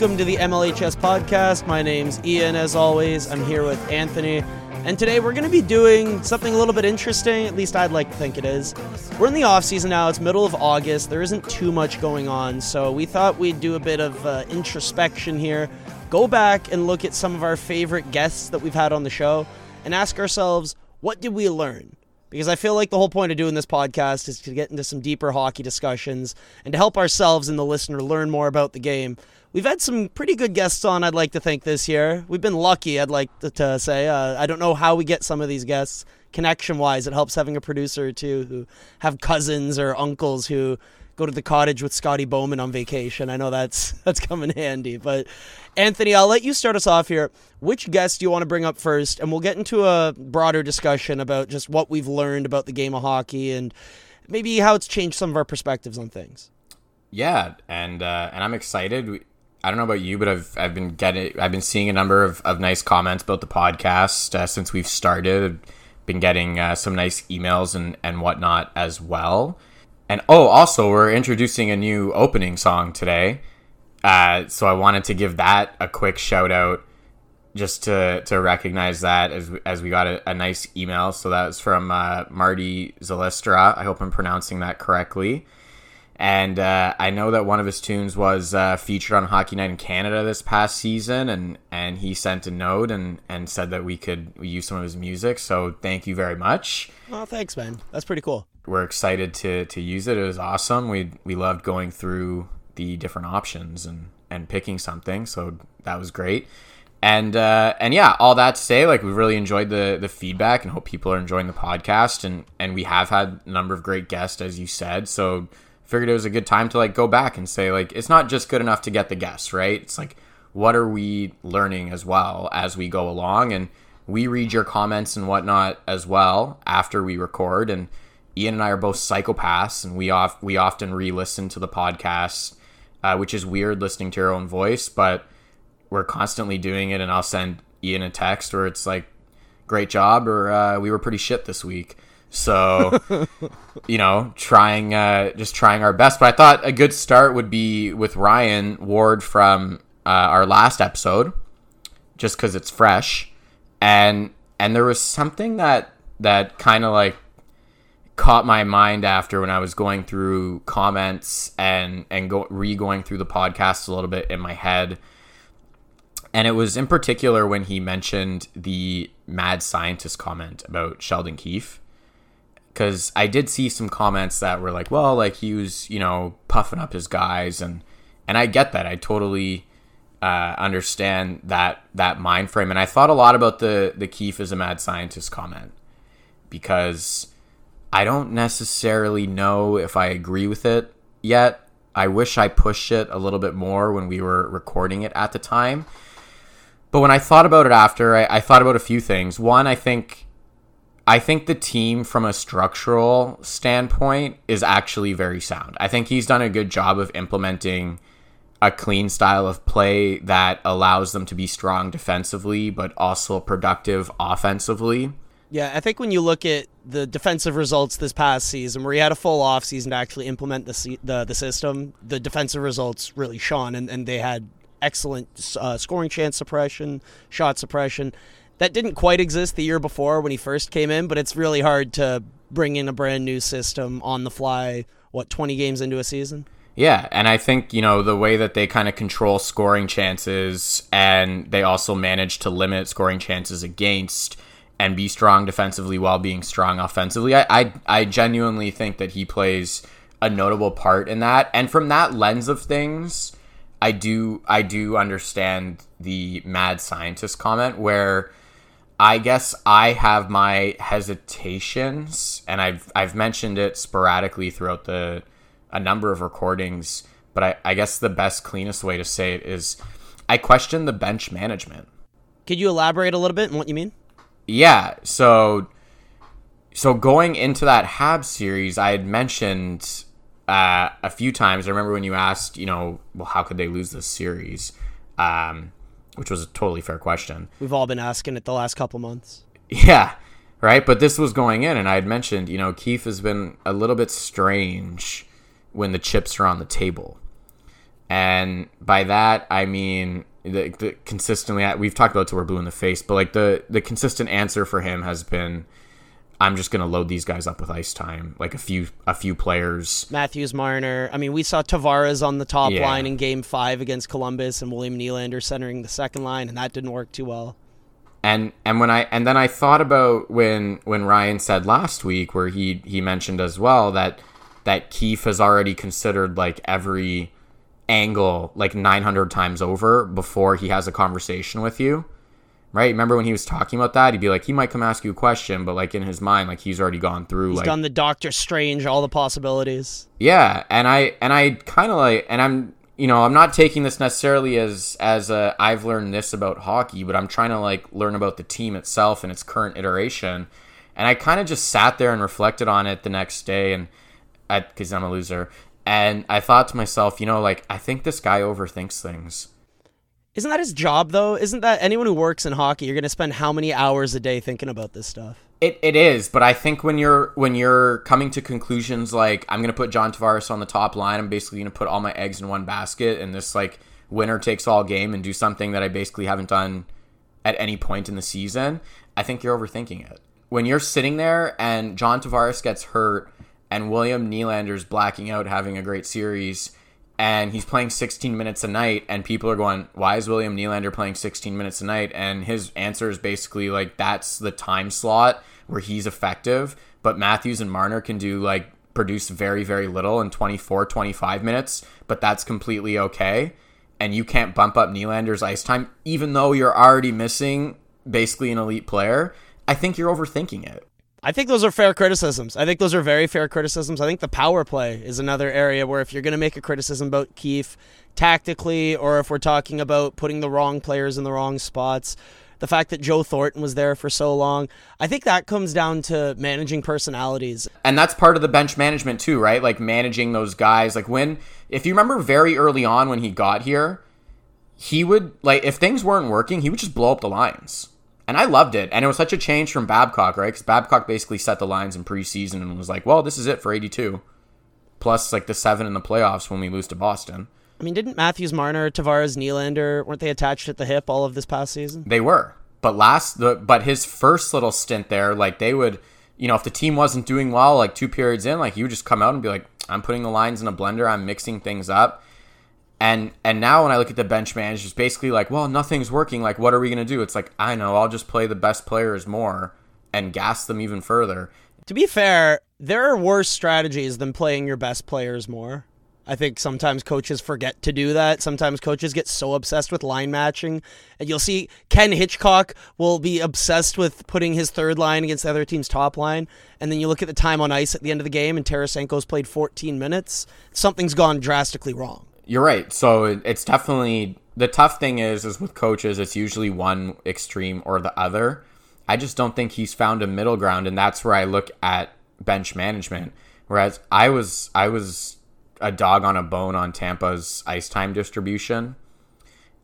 Welcome to the MLHS podcast. My name's Ian, as always. I'm here with Anthony. And today we're going to be doing something a little bit interesting, at least I'd like to think it is. We're in the off season now, it's middle of August, there isn't too much going on, so we thought we'd do a bit of uh, introspection here, go back and look at some of our favorite guests that we've had on the show, and ask ourselves, what did we learn? Because I feel like the whole point of doing this podcast is to get into some deeper hockey discussions and to help ourselves and the listener learn more about the game. We've had some pretty good guests on, I'd like to think, this year. We've been lucky, I'd like to, to say. Uh, I don't know how we get some of these guests connection wise. It helps having a producer or two who have cousins or uncles who go to the cottage with Scotty Bowman on vacation. I know that's that's come in handy. But Anthony, I'll let you start us off here. Which guest do you want to bring up first? And we'll get into a broader discussion about just what we've learned about the game of hockey and maybe how it's changed some of our perspectives on things. Yeah, and uh, and I'm excited. I don't know about you, but I've I've been getting I've been seeing a number of, of nice comments about the podcast uh, since we've started. Been getting uh, some nice emails and and whatnot as well. And oh, also we're introducing a new opening song today. Uh, so I wanted to give that a quick shout out, just to to recognize that as as we got a, a nice email. So that was from uh, Marty Zalestra. I hope I'm pronouncing that correctly. And uh, I know that one of his tunes was uh, featured on Hockey Night in Canada this past season, and, and he sent a note and, and said that we could use some of his music. So thank you very much. Oh, thanks, man. That's pretty cool. We're excited to, to use it. It was awesome. We we loved going through the different options and, and picking something. So that was great. And uh, and yeah, all that to say, like we've really enjoyed the the feedback and hope people are enjoying the podcast. And and we have had a number of great guests, as you said. So figured it was a good time to like go back and say like it's not just good enough to get the guests right? It's like what are we learning as well as we go along? And we read your comments and whatnot as well after we record. And ian and i are both psychopaths and we off we often re-listen to the podcast uh, which is weird listening to your own voice but we're constantly doing it. And i'll send ian a text where it's like great job or uh, we were pretty shit this week so, you know, trying uh, just trying our best. But I thought a good start would be with Ryan Ward from uh, our last episode, just because it's fresh, and and there was something that that kind of like caught my mind after when I was going through comments and and go re going through the podcast a little bit in my head. And it was in particular when he mentioned the mad scientist comment about Sheldon Keefe because I did see some comments that were like, well, like he was, you know, puffing up his guys, and and I get that. I totally uh, understand that that mind frame, and I thought a lot about the the Keefe is a mad scientist comment because I don't necessarily know if I agree with it yet. I wish I pushed it a little bit more when we were recording it at the time. But when I thought about it after, I, I thought about a few things. One, I think I think the team, from a structural standpoint, is actually very sound. I think he's done a good job of implementing a clean style of play that allows them to be strong defensively, but also productive offensively. Yeah, I think when you look at the defensive results this past season, where he had a full off season to actually implement the the, the system, the defensive results really shone, and, and they had excellent uh, scoring chance suppression, shot suppression that didn't quite exist the year before when he first came in, but it's really hard to bring in a brand new system on the fly, what, 20 games into a season? Yeah, and I think, you know, the way that they kind of control scoring chances and they also manage to limit scoring chances against and be strong defensively while being strong offensively. I I, I genuinely think that he plays a notable part in that. And from that lens of things, I do I do understand the mad scientist comment where I guess I have my hesitations, and I've I've mentioned it sporadically throughout the a number of recordings. But I, I guess the best, cleanest way to say it is, I question the bench management. Could you elaborate a little bit on what you mean? Yeah. So, so going into that Hab series, I had mentioned uh, a few times. I remember when you asked, you know, well, how could they lose this series? Um, which was a totally fair question. We've all been asking it the last couple months. Yeah, right. But this was going in, and I had mentioned, you know, Keefe has been a little bit strange when the chips are on the table, and by that I mean the, the consistently. We've talked about till we're blue in the face, but like the the consistent answer for him has been. I'm just gonna load these guys up with ice time, like a few a few players. Matthews, Marner. I mean, we saw Tavares on the top Yeah. line in Game Five against Columbus, and William Nylander centering the second line, and that didn't work too well. and and when I and then I thought about when when Ryan said last week where he he mentioned as well that that Keefe has already considered like every angle like 900 times over before he has a conversation with you. Right? Remember when he was talking about that? He'd be like he might come ask you a question, but like in his mind like he's already gone through He's like done the Doctor Strange, all the possibilities. yeah, and I and I kind of like, and I'm you know I'm not taking this necessarily as as a I've learned this about hockey, but I'm trying to like learn about the team itself and its current iteration, and I kind of just sat there and reflected on it the next day, and because I'm a loser, and I thought to myself, you know, like I think this guy overthinks things. Isn't that his job though? Isn't that anyone who works in hockey? You're going to spend how many hours a day thinking about this stuff? It, it is, but I think when you're when you're coming to conclusions like I'm gonna put John Tavares on the top line, I'm basically gonna put all my eggs in one basket and this like winner takes all game and do something that I basically haven't done at any point in the season. I think you're overthinking it. When you're sitting there and John Tavares gets hurt and William Nylander's blacking out, having a great series, and he's playing 16 minutes a night, and people are going, "Why is William Nylander playing 16 minutes a night?" And his answer is basically like, "That's the time slot where he's effective." But Matthews and Marner can do like produce very very little in 24 25 minutes, but that's completely okay. And you can't bump up Nylander's ice time, even though you're already missing basically an elite player. I think you're overthinking it. I think those are fair criticisms. I think those are very fair criticisms. I think the power play is another area where if you're going to make a criticism about Keefe tactically, or if we're talking about putting the wrong players in the wrong spots, the fact that Joe Thornton was there for so long, I think that comes down to managing personalities. and that's part of the bench management too, right? Like managing those guys. Like when, if you remember very early on when he got here, he would like if things weren't working, he would just blow up the lines, and I loved it. And it was such a change from Babcock, right? Because Babcock basically set the lines in preseason and was like, "Well, this is it for '82." Plus, like the seven in the playoffs when we lose to Boston, I mean, didn't Matthews, Marner, Tavares, Nylander, weren't they attached at the hip all of this past season? They were. But last the but his first little stint there, like they would, you know, if the team wasn't doing well, like two periods in, like you would just come out and be like, I'm putting the lines in a blender, I'm mixing things up. And and now when I look at the bench managers, it's basically like, well, nothing's working. Like, what are we gonna do? It's like, I know, I'll just play the best players more and gas them even further. To be fair, there are worse strategies than playing your best players more. I think sometimes coaches forget to do that. Sometimes coaches get so obsessed with line matching. And you'll see Ken Hitchcock will be obsessed with putting his third line against the other team's top line. And then you look at the time on ice at the end of the game and Tarasenko's played 14 minutes. Something's gone drastically wrong. You're right. So it- it's definitely the tough thing is is with coaches, it's usually one extreme or the other. I just don't think he's found a middle ground, and that's where I look at bench management. Whereas I was I was a dog on a bone on Tampa's ice time distribution.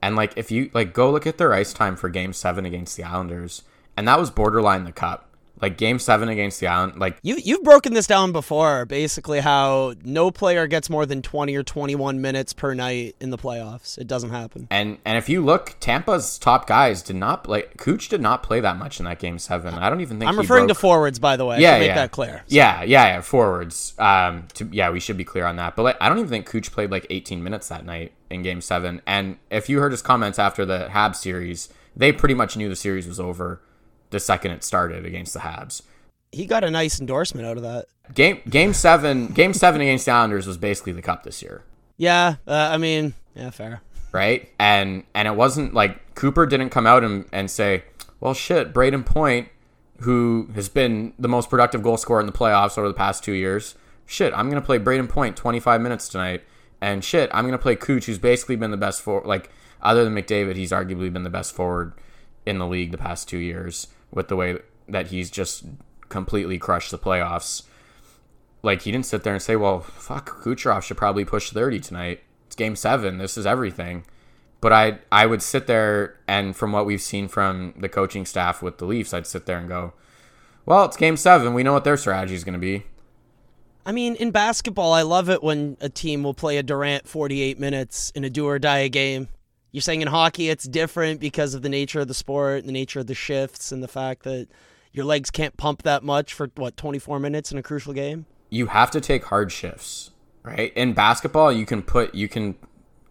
And like if you like go look at their ice time for game seven against the Islanders, and that was borderline the cup. Like game seven against the Island like You you've broken this down before, basically how no player gets more than 20 or 21 minutes per night in the playoffs. It doesn't happen. And and if you look, Tampa's top guys did not like Cooch did not play that much in that game seven. I don't even think I'm referring broke- to forwards, by the way. yeah, to make yeah. that clear. Yeah, yeah, yeah. Forwards. Um, to, yeah, we should be clear on that. But like, I don't even think Cooch played like 18 minutes that night in Game Seven. And if you heard his comments after the hab series, they pretty much knew the series was over the second it started against the Habs. He got a nice endorsement out of that. Game Game Seven, Game Seven against the Islanders was basically the cup this year. Yeah, uh, I mean, yeah, fair. right? And and it wasn't like Cooper didn't come out and, and say, well, shit, Brayden Point, who has been the most productive goal scorer in the playoffs over the past two years, shit, I'm gonna play Brayden Point 25 minutes tonight, and shit, I'm gonna play Cooch, who's basically been the best for like other than McDavid, he's arguably been the best forward in the league the past two years with the way that he's just completely crushed the playoffs. Like he didn't sit there and say, "Well, fuck, Kucherov should probably push 30 tonight. It's game 7. This is everything." But I I would sit there and from what we've seen from the coaching staff with the Leafs, I'd sit there and go, "Well, it's game 7. We know what their strategy is going to be." I mean, in basketball, I love it when a team will play a Durant 48 minutes in a do or die game. You're saying in hockey it's different because of the nature of the sport, the nature of the shifts, and the fact that your legs can't pump that much for what 24 minutes in a crucial game. You have to take hard shifts, right? In basketball, you can put you can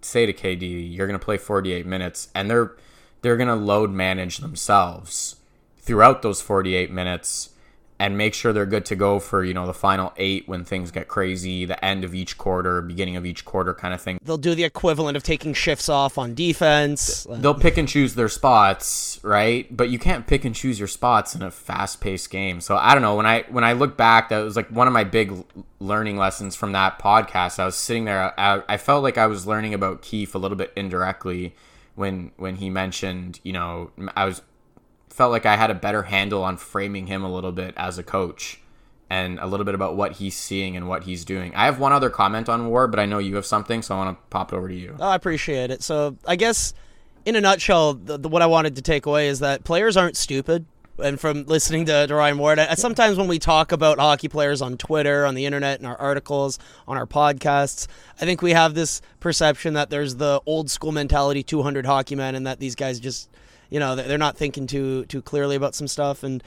say to KD, you're going to play 48 minutes, and they're they're going to load manage themselves throughout those 48 minutes and make sure they're good to go for you know the final eight when things get crazy the end of each quarter beginning of each quarter kind of thing. They'll do the equivalent of taking shifts off on defense. they'll pick and choose their spots right? But you can't pick and choose your spots in a fast-paced game. So i don't know. When i when i look back that was like one of my big learning lessons from that podcast. I was sitting there I, I felt like i was learning about Keefe a little bit indirectly when when he mentioned you know i was felt like I had a better handle on framing him a little bit as a coach and a little bit about what he's seeing and what he's doing. I have one other comment on Ward, but I know you have something, so I want to pop it over to you. Oh, I appreciate it. So I guess, in a nutshell, the, the, what I wanted to take away is that players aren't stupid. And from listening to, to Ryan Ward, I, sometimes when we talk about hockey players on Twitter, on the internet, in our articles, on our podcasts, I think we have this perception that there's the old school mentality 200 hockey men and that these guys just you know they're not thinking too too clearly about some stuff. And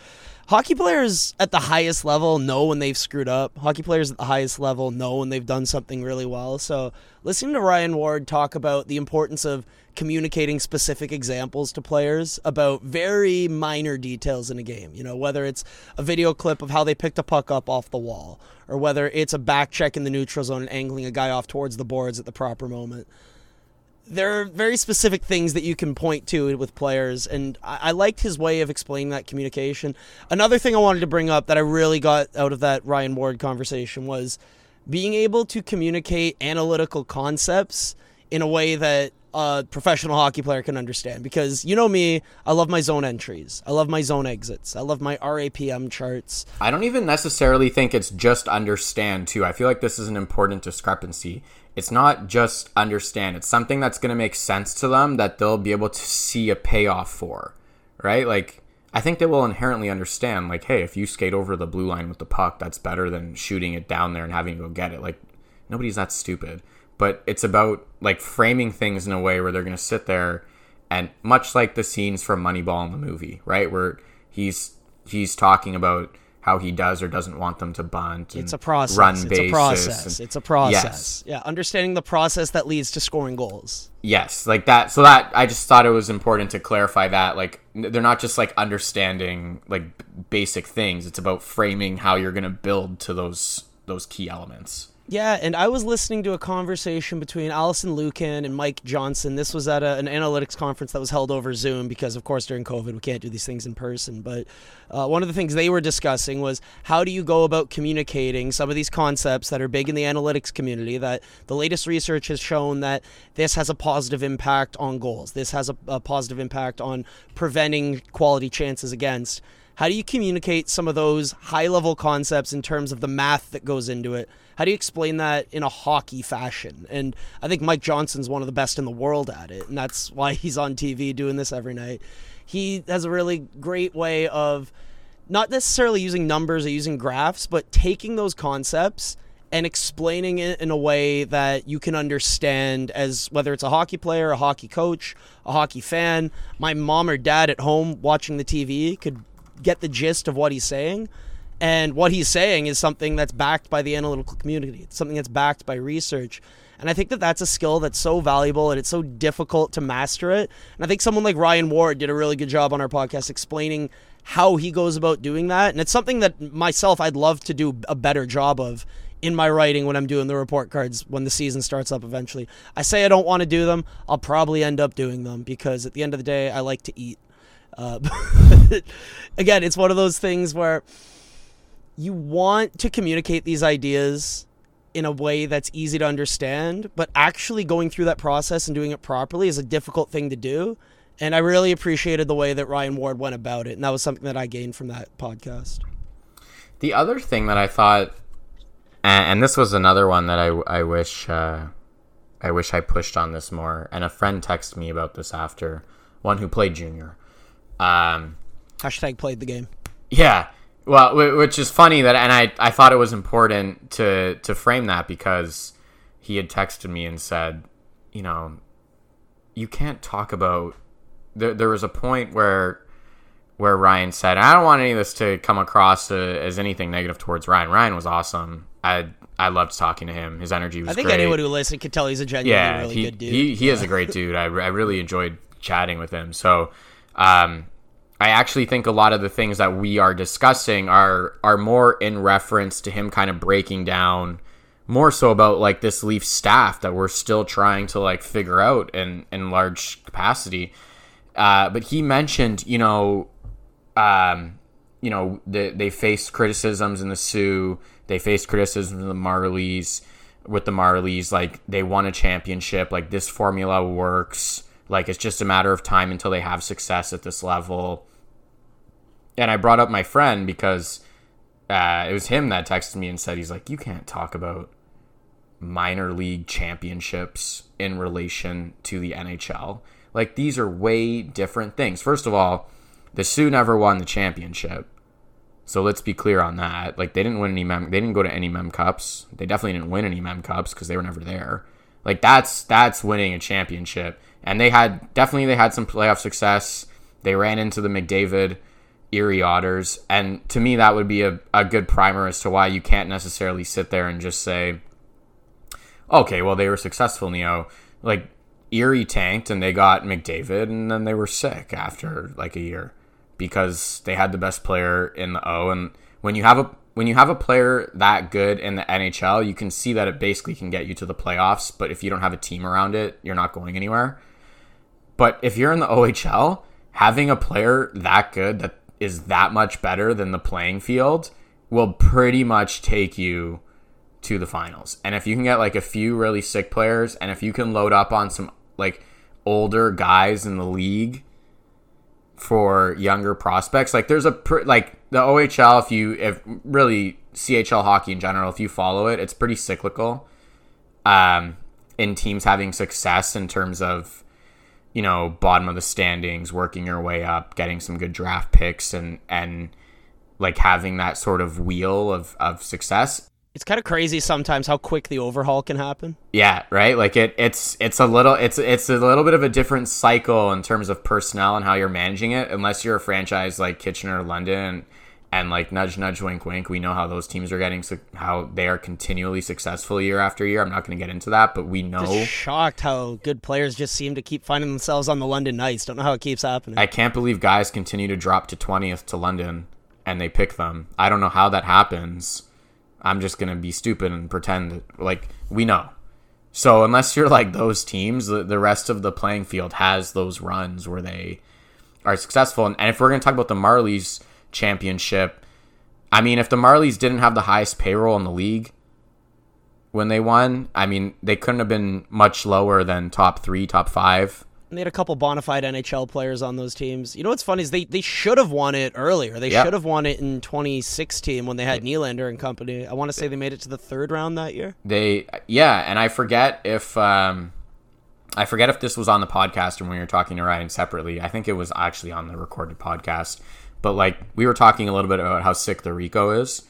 hockey players at the highest level know when they've screwed up. Hockey players at the highest level know when they've done something really well. So listening to ryan ward talk about the importance of communicating specific examples to players about very minor details in a game you know whether it's a video clip of how they picked a puck up off the wall or whether it's a back check in the neutral zone and angling a guy off towards the boards at the proper moment there are very specific things that you can point to with players, and I, I, liked his way of explaining that communication. Another thing I wanted to bring up that I really got out of that Ryan Ward conversation was being able to communicate analytical concepts in a way that a professional hockey player can understand. Because you know me, I love my zone entries, I love my zone exits, I love my RAPM charts. I don't even necessarily think it's just understand, too. I feel like this is an important discrepancy it's not just understand. It's something that's going to make sense to them that they'll be able to see a payoff for right? Like i think they will inherently understand like hey if you skate over the blue line with the puck that's better than shooting it down there and having to go get it. Like nobody's that stupid. But it's about like framing things in a way where they're going to sit there and much like the scenes from moneyball in the movie right? Where he's he's talking about how he does or doesn't want them to bunt. It's a process. Run it's a process. And, it's a process. Yes. Yeah, understanding the process that leads to scoring goals. Yes, like that. So that I just thought it was important to clarify that. Like they're not just like understanding like basic things. It's about framing how you're going to build to those those key elements. Yeah, and I was listening to a conversation between Alison Lukan and Mike Johnson. This was at a, an analytics conference that was held over Zoom because, of course, during COVID, we can't do these things in person. But uh, one of the things they were discussing was how do you go about communicating some of these concepts that are big in the analytics community that the latest research has shown that this has a positive impact on goals, this has a, a positive impact on preventing quality chances against. How do you communicate some of those high level concepts in terms of the math that goes into it? How do you explain that in a hockey fashion? And I think Mike Johnson's one of the best in the world at it, and that's why he's on TV doing this every night. He has a really great way of not necessarily using numbers or using graphs, but taking those concepts and explaining it in a way that you can understand as whether it's a hockey player, a hockey coach, a hockey fan, my mom or dad at home watching the TV could get the gist of what he's saying. And what he's saying is something that's backed by the analytical community. It's something that's backed by research. And I think that that's a skill that's so valuable and it's so difficult to master it. And I think someone like Ryan Ward did a really good job on our podcast explaining how he goes about doing that. And it's something that myself I'd love to do a better job of in my writing when I'm doing the report cards when the season starts up eventually. I say I don't want to do them. I'll probably end up doing them because at the end of the day, I like to eat. Uh, again, it's one of those things where you want to communicate these ideas in a way that's easy to understand, but actually going through that process and doing it properly is a difficult thing to do. And I really appreciated the way that Ryan Ward went about it, and that was something that I gained from that podcast. The other thing that I thought, and, this was another one that I, I wish uh, I wish I pushed on this more. And a friend texted me about this after one who played junior. Um, Hashtag played the game. yeah, well, wh- which is funny that, and I I thought it was important to to frame that because he had texted me and said, you know, you can't talk about. There, there was a point where where Ryan said, I don't want any of this to come across uh, as anything negative towards Ryan. Ryan was awesome. I I loved talking to him. His energy was I think great. anyone who listened could tell he's a genuinely yeah, really he, good dude. he he is a great dude. I, I really enjoyed chatting with him. So, um, I actually think a lot of the things that we are discussing are are more in reference to him kind of breaking down more so about like this Leaf staff that we're still trying to like figure out in in large capacity. Uh, but he mentioned, you know, um, you know, they, they faced criticisms in the Soo. They faced criticisms in the Marlies. With the Marlies, like they won a championship. Like this formula works. Like it's just a matter of time until they have success at this level. And I brought up my friend because uh, it was him that texted me and said he's like, you can't talk about minor league championships in relation to the NHL. Like these are way different things. First of all, the Soo never won the championship. So let's be clear on that. Like they didn't win any mem they didn't go to any mem cups. They definitely didn't win any mem cups because they were never there. Like that's that's winning a championship. And they had definitely they had some playoff success. They ran into the McDavid Erie Otters. And to me that would be a, a good primer as to why you can't necessarily sit there and just say, Okay, well they were successful, Neo. Like Erie tanked and they got McDavid and then they were sick after like a year because they had the best player in the O and when you have a when you have a player that good in the NHL, you can see that it basically can get you to the playoffs, but if you don't have a team around it, you're not going anywhere. But if you're in the OHL, having a player that good that is that much better than the playing field will pretty much take you to the finals. And if you can get like a few really sick players and if you can load up on some like older guys in the league for younger prospects, like there's a pr- like the OHL if you if really CHL hockey in general if you follow it, it's pretty cyclical. Um in teams having success in terms of you know, bottom of the standings, working your way up, getting some good draft picks and and like having that sort of wheel of of success It's kind of crazy sometimes how quick the overhaul can happen. Yeah, right. Like it, it's it's a little it's it's a little bit of a different cycle in terms of personnel and how you're managing it. Unless you're a franchise like Kitchener, or London, and, like nudge nudge wink wink, we know how those teams are getting su- how they are continually successful year after year. I'm not going to get into that, but we know. Just shocked how good players just seem to keep finding themselves on the London Knights. Don't know how it keeps happening. I can't believe guys continue to drop to 20th to London and they pick them. I don't know how that happens. I'm just going to be stupid and pretend that, like we know. So unless you're like those teams, the, the rest of the playing field has those runs where they are successful. And, and if we're going to talk about the Marlies championship, I mean, if the Marlies didn't have the highest payroll in the league when they won, I mean, they couldn't have been much lower than top three, top five. And they had a couple bona fide NHL players on those teams. You know what's funny is they, they should have won it earlier. They Yep. should have won it in 2016 when they had Nylander and company. I want to say they made it to the third round that year. They yeah, and I forget if um I forget if this was on the podcast or when we were talking to Ryan separately. I think it was actually on the recorded podcast. But like we were talking a little bit about how sick the Ricoh is.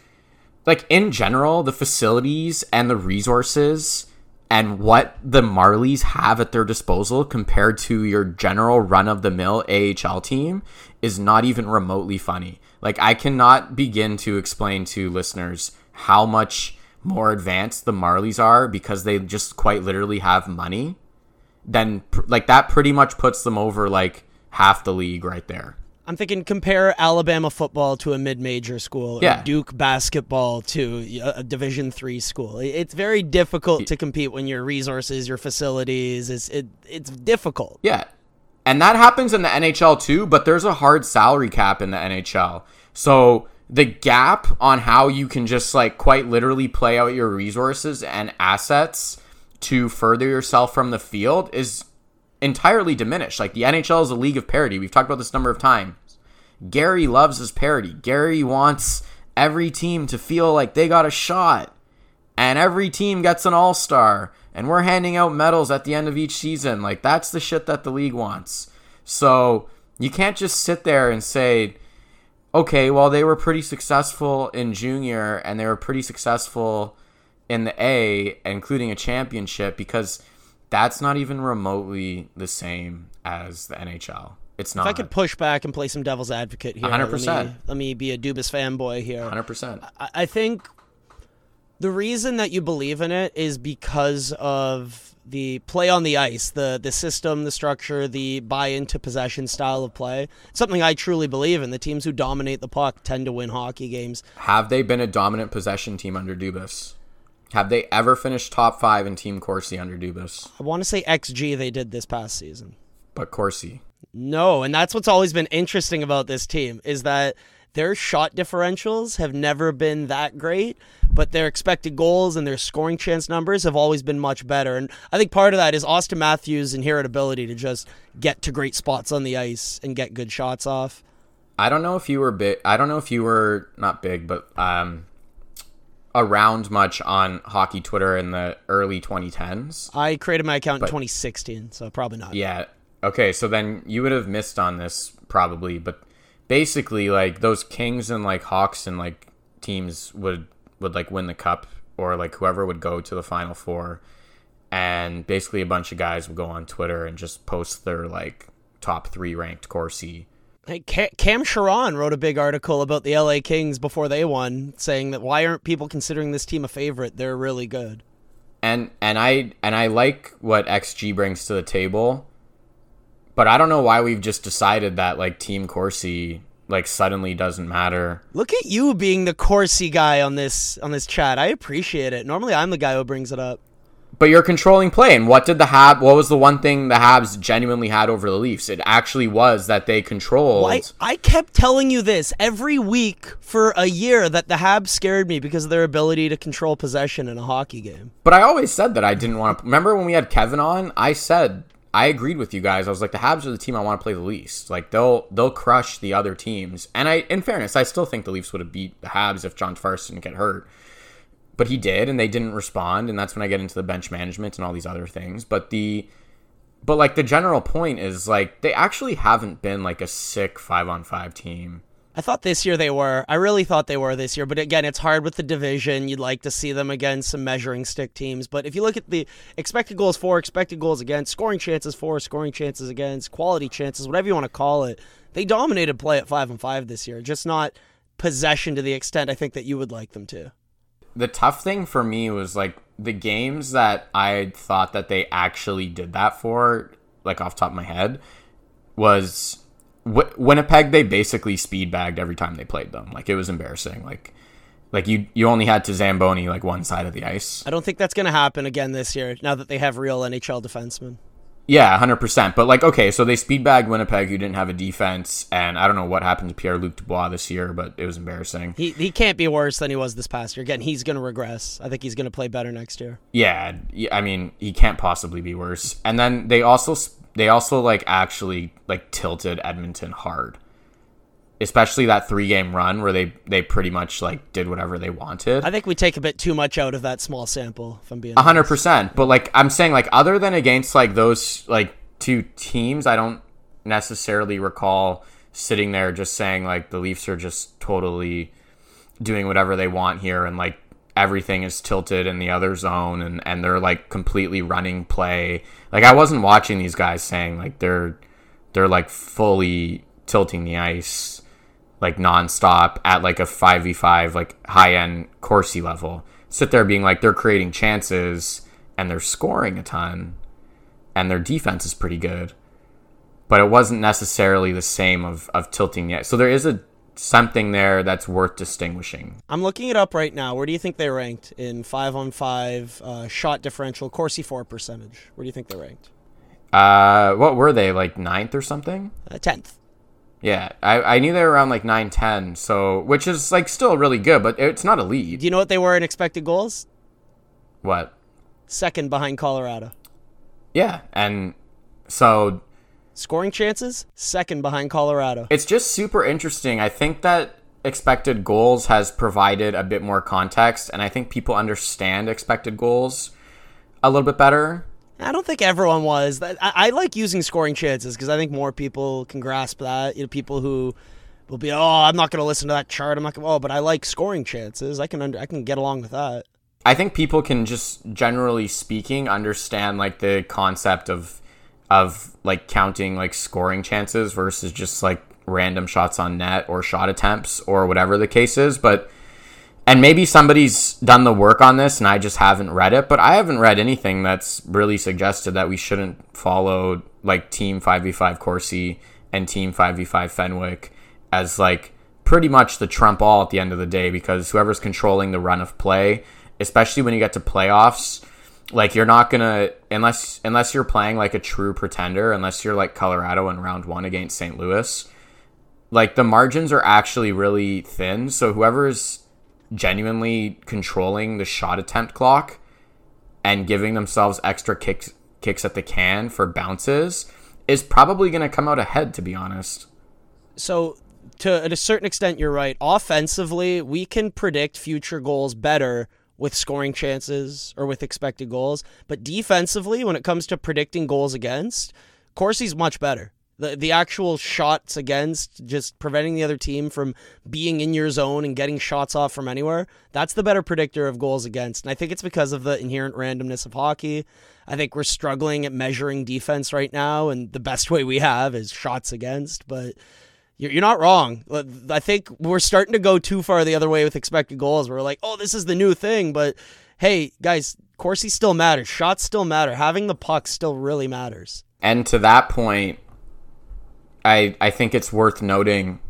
Like in general, the facilities and the resources and what the Marlies have at their disposal compared to your general run of the mill AHL team is not even remotely funny. Like I cannot begin to explain to listeners how much more advanced the Marlies are because they just quite literally have money. Then like that pretty much puts them over like half the league right there. I'm thinking compare Alabama football to a mid-major school, or Yeah. Duke basketball to a Division three school. It's very difficult to compete when your resources, your facilities, it's it, it's difficult. Yeah. And that happens in the NHL too, but there's a hard salary cap in the NHL. So the gap on how you can just like quite literally play out your resources and assets to further yourself from the field is entirely diminished. Like the NHL is a league of parity. We've talked about this number of times. Gary loves his parity. Gary wants every team to feel like they got a shot. And every team gets an all star. And we're handing out medals at the end of each season. Like, that's the shit that the league wants. So you can't just sit there and say, okay, well, they were pretty successful in junior and they were pretty successful in the A, including a championship, because that's not even remotely the same as the NHL. It's not. If I could push back and play some devil's advocate here, let 100%. me, let me be a Dubas fanboy here. 100%. I, I think the reason that you believe in it is because of the play on the ice, the the system, the structure, the buy into possession style of play. Something I truly believe in. The teams who dominate the puck tend to win hockey games. Have they been a dominant possession team under Dubas? Have they ever finished top five in Team Corsi under Dubas? I want to say XG they did this past season. But Corsi. No, and that's what's always been interesting about this team is that their shot differentials have never been that great, but their expected goals and their scoring chance numbers have always been much better. And I think part of that is Auston Matthews' inherent ability to just get to great spots on the ice and get good shots off. I don't know if you were big. I don't know if you were not big, but um, around much on hockey Twitter in the early 2010s. I created my account in 2016, so probably not. Yeah. Okay, so then you would have missed on this probably, but basically like those Kings and like Hawks and like teams would would like win the cup or like whoever would go to the final four and basically a bunch of guys would go on Twitter and just post their like top 3 ranked Corsi Hey, Cam Charron wrote a big article about the LA Kings before they won, saying that why aren't people considering this team a favorite? They're really good. and and I and I like what XG brings to the table, but I don't know why we've just decided that like Team Corsi like suddenly doesn't matter. Look at you being the Corsi guy on this on this chat. I appreciate it. Normally, I'm the guy who brings it up. But you're controlling play, and what did the Hab? What was the one thing the Habs genuinely had over the Leafs? It actually was that they controlled. Well, I, I kept telling you this every week for a year that the Habs scared me because of their ability to control possession in a hockey game. But I always said that I didn't want to. Remember when we had Kevin on? I said I agreed with you guys. I was like, the Habs are the team I want to play the least. Like they'll they'll crush the other teams. And I, in fairness, I still think the Leafs would have beat the Habs if John Tavares didn't get hurt. But he did, and they didn't respond. And that's when I get into the bench management and all these other things. But the but like the general point is like they actually haven't been like a sick five on five team. I thought this year they were. I really thought they were this year. But again, it's hard with the division. You'd like to see them against some measuring stick teams. But if you look at the expected goals for, expected goals against, scoring chances for, scoring chances against, quality chances, whatever you want to call it, they dominated play at five and five this year. Just not possession to the extent I think that you would like them to. The tough thing for me was like the games that I thought that they actually did that for, like off top of my head, was w- Winnipeg. They basically speed bagged every time they played them. Like it was embarrassing. Like like you you only had to zamboni like one side of the ice. I don't think that's going to happen again this year now that they have real NHL defensemen. Yeah, hundred percent. But like, okay, so they speed bagged Winnipeg, who didn't have a defense, and I don't know what happened to Pierre Luc Dubois this year, but it was embarrassing. He, he can't be worse than he was this past year. Again, he's going to regress. I think he's going to play better next year. Yeah, yeah, I mean, he can't possibly be worse. And then they also they also like actually like tilted Edmonton hard. Especially that 3-game run where they they pretty much like did whatever they wanted. I think we take a bit too much out of that small sample, if I'm being A hundred percent. But like I'm saying, like other than against like those like two teams, I don't necessarily recall sitting there just saying like the Leafs are just totally doing whatever they want here and like everything is tilted in the other zone and and they're like completely running play. Like I wasn't watching these guys saying like they're they're like fully tilting the ice like nonstop at like a 5v5 like high end Corsi level. Sit there being like they're creating chances and they're scoring a ton and their defense is pretty good. But it wasn't necessarily the same of, of tilting yet. So there is a something there that's worth distinguishing. I'm looking it up right now. Where do you think they ranked in five on five uh, shot differential, Corsi for percentage? Where do you think they ranked? Uh what were they, like ninth or something? Uh, Tenth. Yeah. I, I knew they were around like nine ten, so which is like still really good, but it's not a lead. do you know what they were in expected goals? What? Second behind Colorado. Yeah. And so Scoring chances? Second behind Colorado. it's just super interesting. I think that expected goals has provided a bit more context, and I think people understand expected goals a little bit better. I don't think everyone was. I, I like using scoring chances because I think more people can grasp that. You know, people who will be, oh, I'm not going to listen to that chart. I'm not going. Oh, but I like scoring chances. I can under, I can get along with that. I think people can just generally speaking understand like the concept of of like counting like scoring chances versus just like random shots on net or shot attempts or whatever the case is, but and maybe somebody's done the work on this and I just haven't read it, but I haven't read anything that's really suggested that we shouldn't follow like team 5v5 Corsi and team 5v5 Fenwick as like pretty much the trump all at the end of the day because whoever's controlling the run of play, especially when you get to playoffs, like you're not gonna unless unless you're playing like a true pretender, unless you're like Colorado in round one against St. Louis, like the margins are actually really thin. So whoever's genuinely controlling the shot attempt clock and giving themselves extra kicks kicks at the can for bounces is probably going to come out ahead to be honest. So to at a certain extent you're right. Offensively, we can predict future goals better with scoring chances or with expected goals, but defensively when it comes to predicting goals against, Corsi's much better the the actual shots against just preventing the other team from being in your zone and getting shots off from anywhere that's the better predictor of goals against. And i think it's because of the inherent randomness of hockey. I think we're struggling at measuring defense right now and the best way we have is shots against but you're, not wrong. I think we're starting to go too far the other way with expected goals. We're like oh this is the new thing but hey guys Corsi still matters shots still matter. Having the puck still really matters. And to that point I I think it's worth noting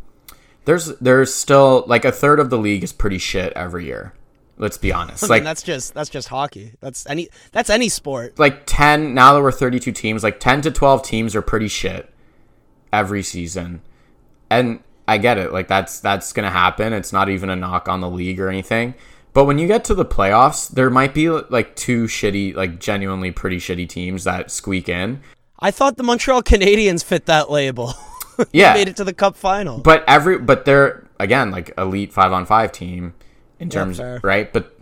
there's there's still like a third of the league is pretty shit every year. Let's be honest. I mean, like that's just that's just hockey. That's any that's any sport. Like 10 now that we're 32 teams, like 10 to 12 teams are pretty shit every season. And I get it. Like that's that's going to happen. It's not even a knock on the league or anything. But when you get to the playoffs, there might be like two shitty, like genuinely pretty shitty teams that squeak in. I thought the Montreal Canadiens fit that label. yeah, made it to the Cup final. But every but they're again like elite five on five team in terms yeah, right. But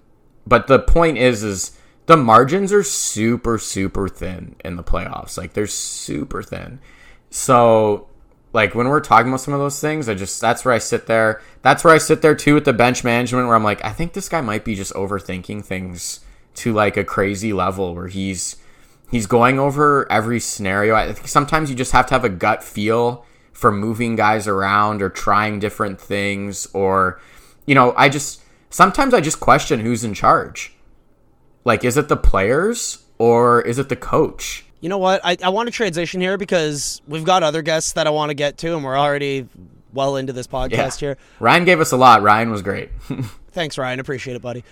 but the point is is the margins are super super thin in the playoffs. Like they're super thin. So like when we're talking about some of those things, I just that's where I sit there. That's where I sit there too with the bench management where I'm like, I think this guy might be just overthinking things to like a crazy level where he's he's going over every scenario. I think sometimes you just have to have a gut feel for moving guys around or trying different things or you know, I just sometimes I just question who's in charge. Like is it the players or is it the coach? You know what? I, I want to transition here because we've got other guests that I want to get to and we're already well into this podcast yeah. here. Ryan gave us a lot. Ryan was great. Thanks, Ryan. Appreciate it, buddy.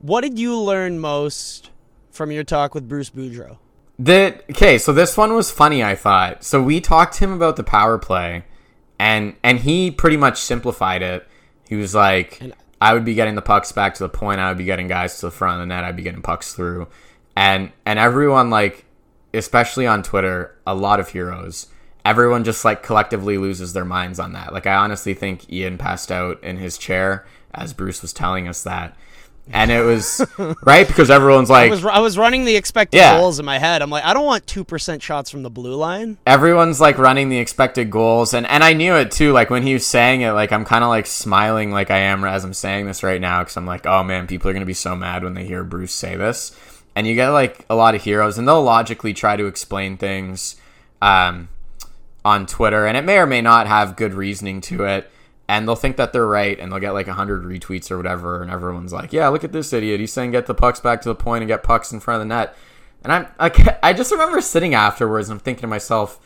What did you learn most from your talk with Bruce Boudreau? The okay, so this one was funny. I thought so. We talked to him about the power play, and and he pretty much simplified it. He was like, "I would be getting the pucks back to the point. I would be getting guys to the front of the net. I'd be getting pucks through." And and everyone like, especially on Twitter, a lot of heroes. Everyone just like collectively loses their minds on that. Like I honestly think Ian passed out in his chair as Bruce was telling us that and it was right because everyone's like, I was, I was running the expected yeah. goals in my head. I'm like, I don't want two percent shots from the blue line. Everyone's like running the expected goals, and and I knew it too. Like when he was saying it, like I'm kind of like smiling, like I am as I'm saying this right now, because I'm like, oh man, people are gonna be so mad when they hear Bruce say this. And you get like a lot of heroes, and they'll logically try to explain things um, on Twitter, and it may or may not have good reasoning to it and they'll think that they're right and they'll get like 100 retweets or whatever and everyone's like yeah look at this idiot he's saying get the pucks back to the point and get pucks in front of the net and i'm i, I just remember sitting afterwards and i'm thinking to myself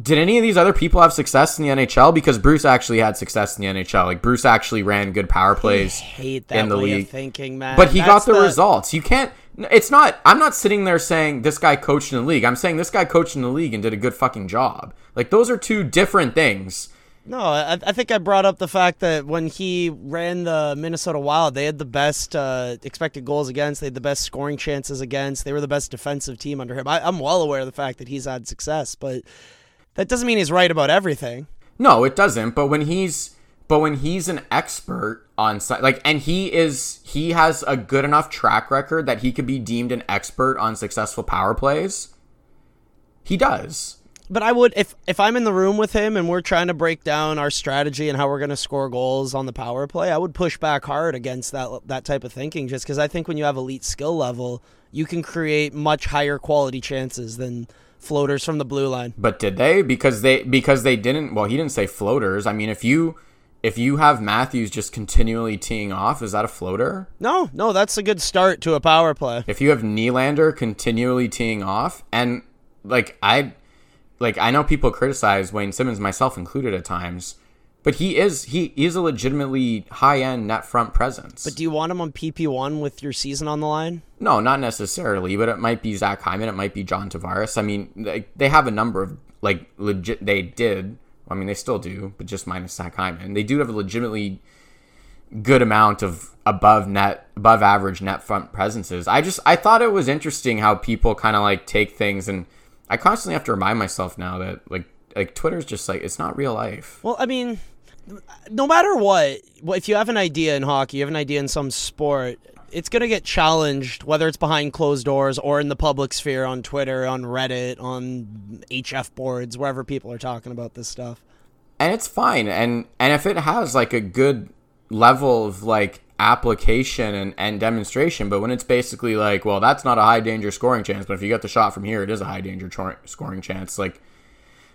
did any of these other people have success in the NHL? Because Bruce actually had success in the NHL. Like Bruce actually ran good power plays Hate in the league. thinking, man. But he That's got the, the, results. You can't. It's not. I'm not sitting there saying this guy coached in the league. I'm saying this guy coached in the league and did a good fucking job. Like those are two different things. No, I, I, think I brought up the fact that when he ran the Minnesota Wild, they had the best uh, expected goals against, they had the best scoring chances against, they were the best defensive team under him. I, I'm well aware of the fact that he's had success, but that doesn't mean he's right about everything. No, it doesn't. But when he's But when he's an expert on like, and he is, he has a good enough track record that he could be deemed an expert on successful power plays. He does. But I would if if I'm in the room with him and we're trying to break down our strategy and how we're going to score goals on the power play, I would push back hard against that that type of thinking just cuz I think when you have elite skill level, you can create much higher quality chances than floaters from the blue line. But did they? Because they because they didn't. Well, he didn't say floaters. I mean, if you if you have Matthews just continually teeing off, is that a floater? No, no, that's a good start to a power play. If you have Nylander continually teeing off, and like I like I know people criticize Wayne Simmonds, myself included at times, but he is he is a legitimately high end net front presence. But do you want him on PP one with your season on the line? no, not necessarily, but it might be Zach Hyman, it might be John Tavares. I mean, they, they have a number of like legit. They did. I mean, they still do, but just minus Zach Hyman. They do have a legitimately good amount of above net above average net front presences. I just I thought it was interesting how people kind of like take things and I constantly have to remind myself now that like like Twitter's just like it's not real life. Well, I mean, no matter what, if you have an idea in hockey, you have an idea in some sport, it's going to get challenged, whether it's behind closed doors or in the public sphere on Twitter, on Reddit, on HF boards, wherever people are talking about this stuff. and it's fine and and if it has like a good level of like application and, and demonstration but when it's basically like well that's not a high danger scoring chance but if you get the shot from here it is a high danger scoring chance like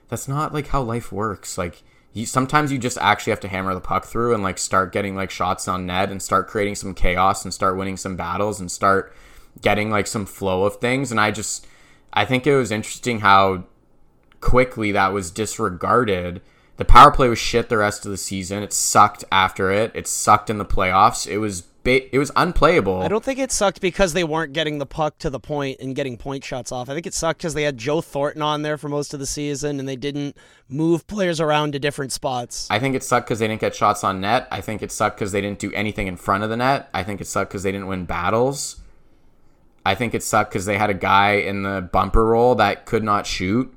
that's not like how life works like you sometimes you just actually have to hammer the puck through and like start getting like shots on net and start creating some chaos and start winning some battles and start getting like some flow of things and i just i think it was interesting how quickly that was disregarded. The power play was shit the rest of the season. It sucked after it. It sucked in the playoffs. It was ba- it was unplayable. I don't think it sucked because they weren't getting the puck to the point and getting point shots off. I think it sucked because they had Joe Thornton on there for most of the season and they didn't move players around to different spots. I think it sucked because they didn't get shots on net. I think it sucked because they didn't do anything in front of the net. I think it sucked because they didn't win battles. I think it sucked because they had a guy in the bumper role that could not shoot,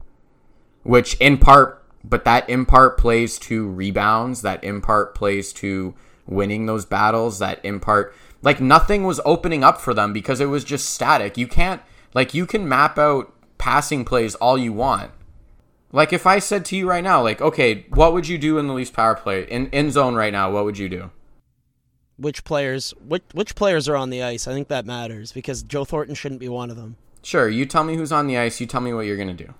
which in part, but that in part plays to rebounds, that in part plays to winning those battles, that in part, like nothing was opening up for them because it was just static. You can't, like, you can map out passing plays all you want. Like if I said to you right now, like, okay, what would you do in the Leafs power play in in zone right now? What would you do? Which players which which players are on the ice? I think that matters because Joe Thornton shouldn't be one of them. Sure, you tell me who's on the ice. You tell me what you're gonna do.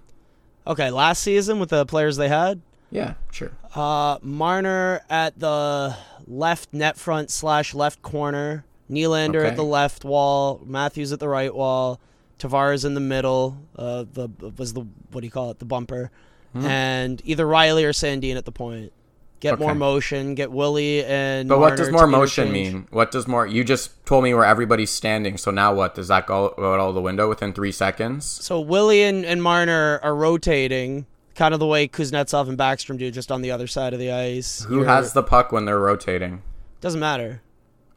Okay, last season with the players they had, Yeah, sure. uh, Marner at the left net front slash left corner, Nylander Okay. at the left wall, Matthews at the right wall, Tavares in the middle. Uh, the was the what do you call it? The bumper, and either Rielly or Sandin at the point. Get more Hmm. Motion. Get Willie and. But what does more motion mean? What does more? You just told me where everybody's standing. So now what? Does that go go out the window within three seconds? So Willie and, and Marner are rotating, kind of the way Kuznetsov and Backstrom do, just on the other side of the ice. Who You're- has the puck when they're rotating? Doesn't matter.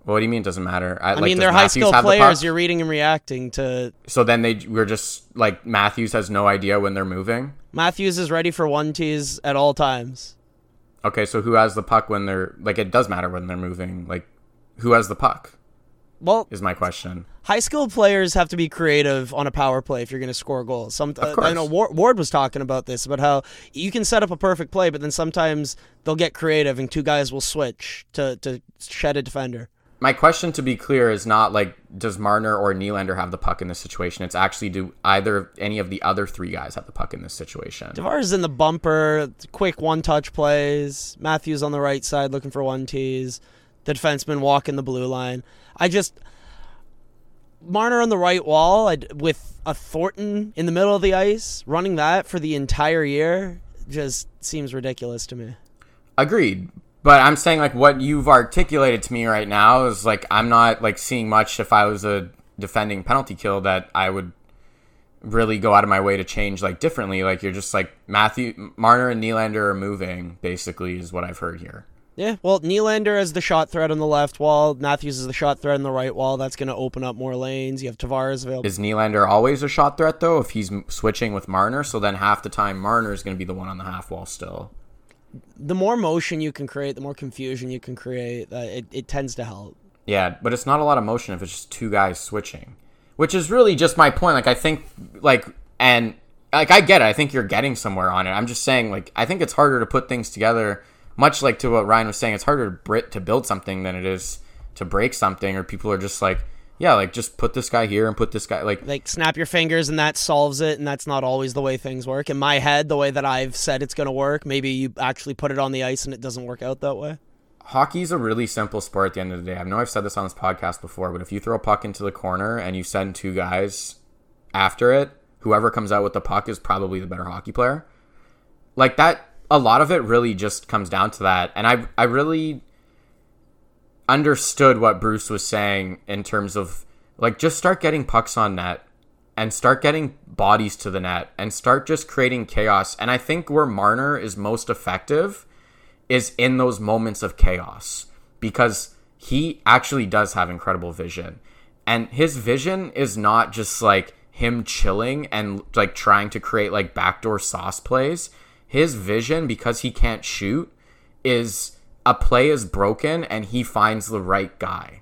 What do you mean it doesn't matter? I like, mean, they're high the players. You're reading and reacting to. So then they we're just like Matthews has no idea when they're moving. Matthews is ready for one tees at all times. Okay, so who has the puck when they're like? It does matter when they're moving. Like, who has the puck? Well, Is my question. high skill players have to be creative on a power play if you're going to score goals. Some, uh, I know Ward, Ward was talking about this about how you can set up a perfect play, but then sometimes they'll get creative and two guys will switch to to shed a defender. My question, to be clear, is not like does Marner or Nylander have the puck in this situation. It's actually do either any of the other three guys have the puck in this situation. Tavares in the bumper, quick one touch plays. Matthews on the right side looking for one tees. The defenseman walking the blue line. I just Marner on the right wall I'd, with a Thornton in the middle of the ice, running that for the entire year, just seems ridiculous to me. Agreed. But I'm saying like what you've articulated to me right now is like I'm not like seeing much if I was a defending penalty kill that I would really go out of my way to change like differently. Like you're just like Matthew Marner and Nylander are moving basically is what I've heard here. Yeah, well, Nylander is the shot threat on the left wall, Matthews is the shot threat on the right wall. That's going to open up more lanes. You have Tavares available. Is Nylander always a shot threat though if he's switching with Marner? So then half the time Marner is going to be the one on the half wall still. The more motion you can create, the more confusion you can create. Uh, it, it tends to help. Yeah, but it's not a lot of motion if it's just two guys switching, which is really just my point. Like I think like and like I get it. I think you're getting somewhere on it. I'm just saying like I think it's harder to put things together. Much like to what Ryan was saying, it's harder to to build something than it is to break something. Or people are just like, yeah, like just put this guy here and put this guy like like snap your fingers and that solves it and that's not always the way things work. In my head, the way that I've said it's going to work, maybe you actually put it on the ice and it doesn't work out that way hockey's a really simple sport at the end of the day. I know I've said this on this podcast before, but if you throw a puck into the corner and you send two guys after it, whoever comes out with the puck is probably the better hockey player. Like that a lot of it really just comes down to that. And I I really understood what Bruce was saying in terms of like just start getting pucks on net and start getting bodies to the net and start just creating chaos. And I think where Marner is most effective is in those moments of chaos because he actually does have incredible vision. And his vision is not just like him chilling and like trying to create like backdoor sauce plays. His vision, because he can't shoot, is a play is broken and he finds the right guy.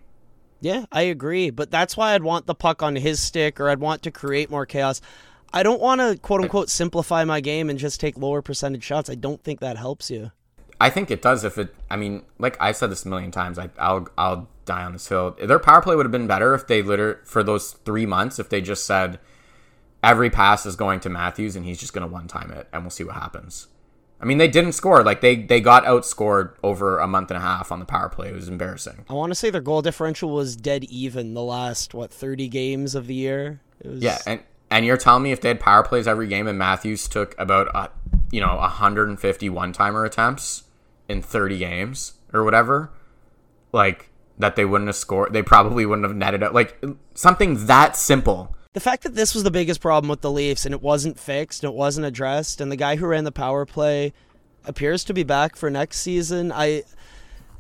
Yeah, I agree. But that's why I'd want the puck on his stick or I'd want to create more chaos. I don't want to quote unquote simplify my game and just take lower percentage shots. I don't think that helps you. I think it does if it. I mean, like I've said this a million times. I, I'll I'll die on this hill. Their power play would have been better if they liter for those three months if they just said every pass is going to Matthews and he's just going to one time it and we'll see what happens. I mean, they didn't score. Like they they got outscored over a month and a half on the power play. It was embarrassing. I want to say their goal differential was dead even the last what thirty games of the year. Was... Yeah, and and you're telling me if they had power plays every game and Matthews took about a, you know 150 one timer attempts in 30 games or whatever, like that they wouldn't have scored, they probably wouldn't have netted out. Like something that simple. The fact that this was the biggest problem with the Leafs and it wasn't fixed, it wasn't addressed, and the guy who ran the power play appears to be back for next season. I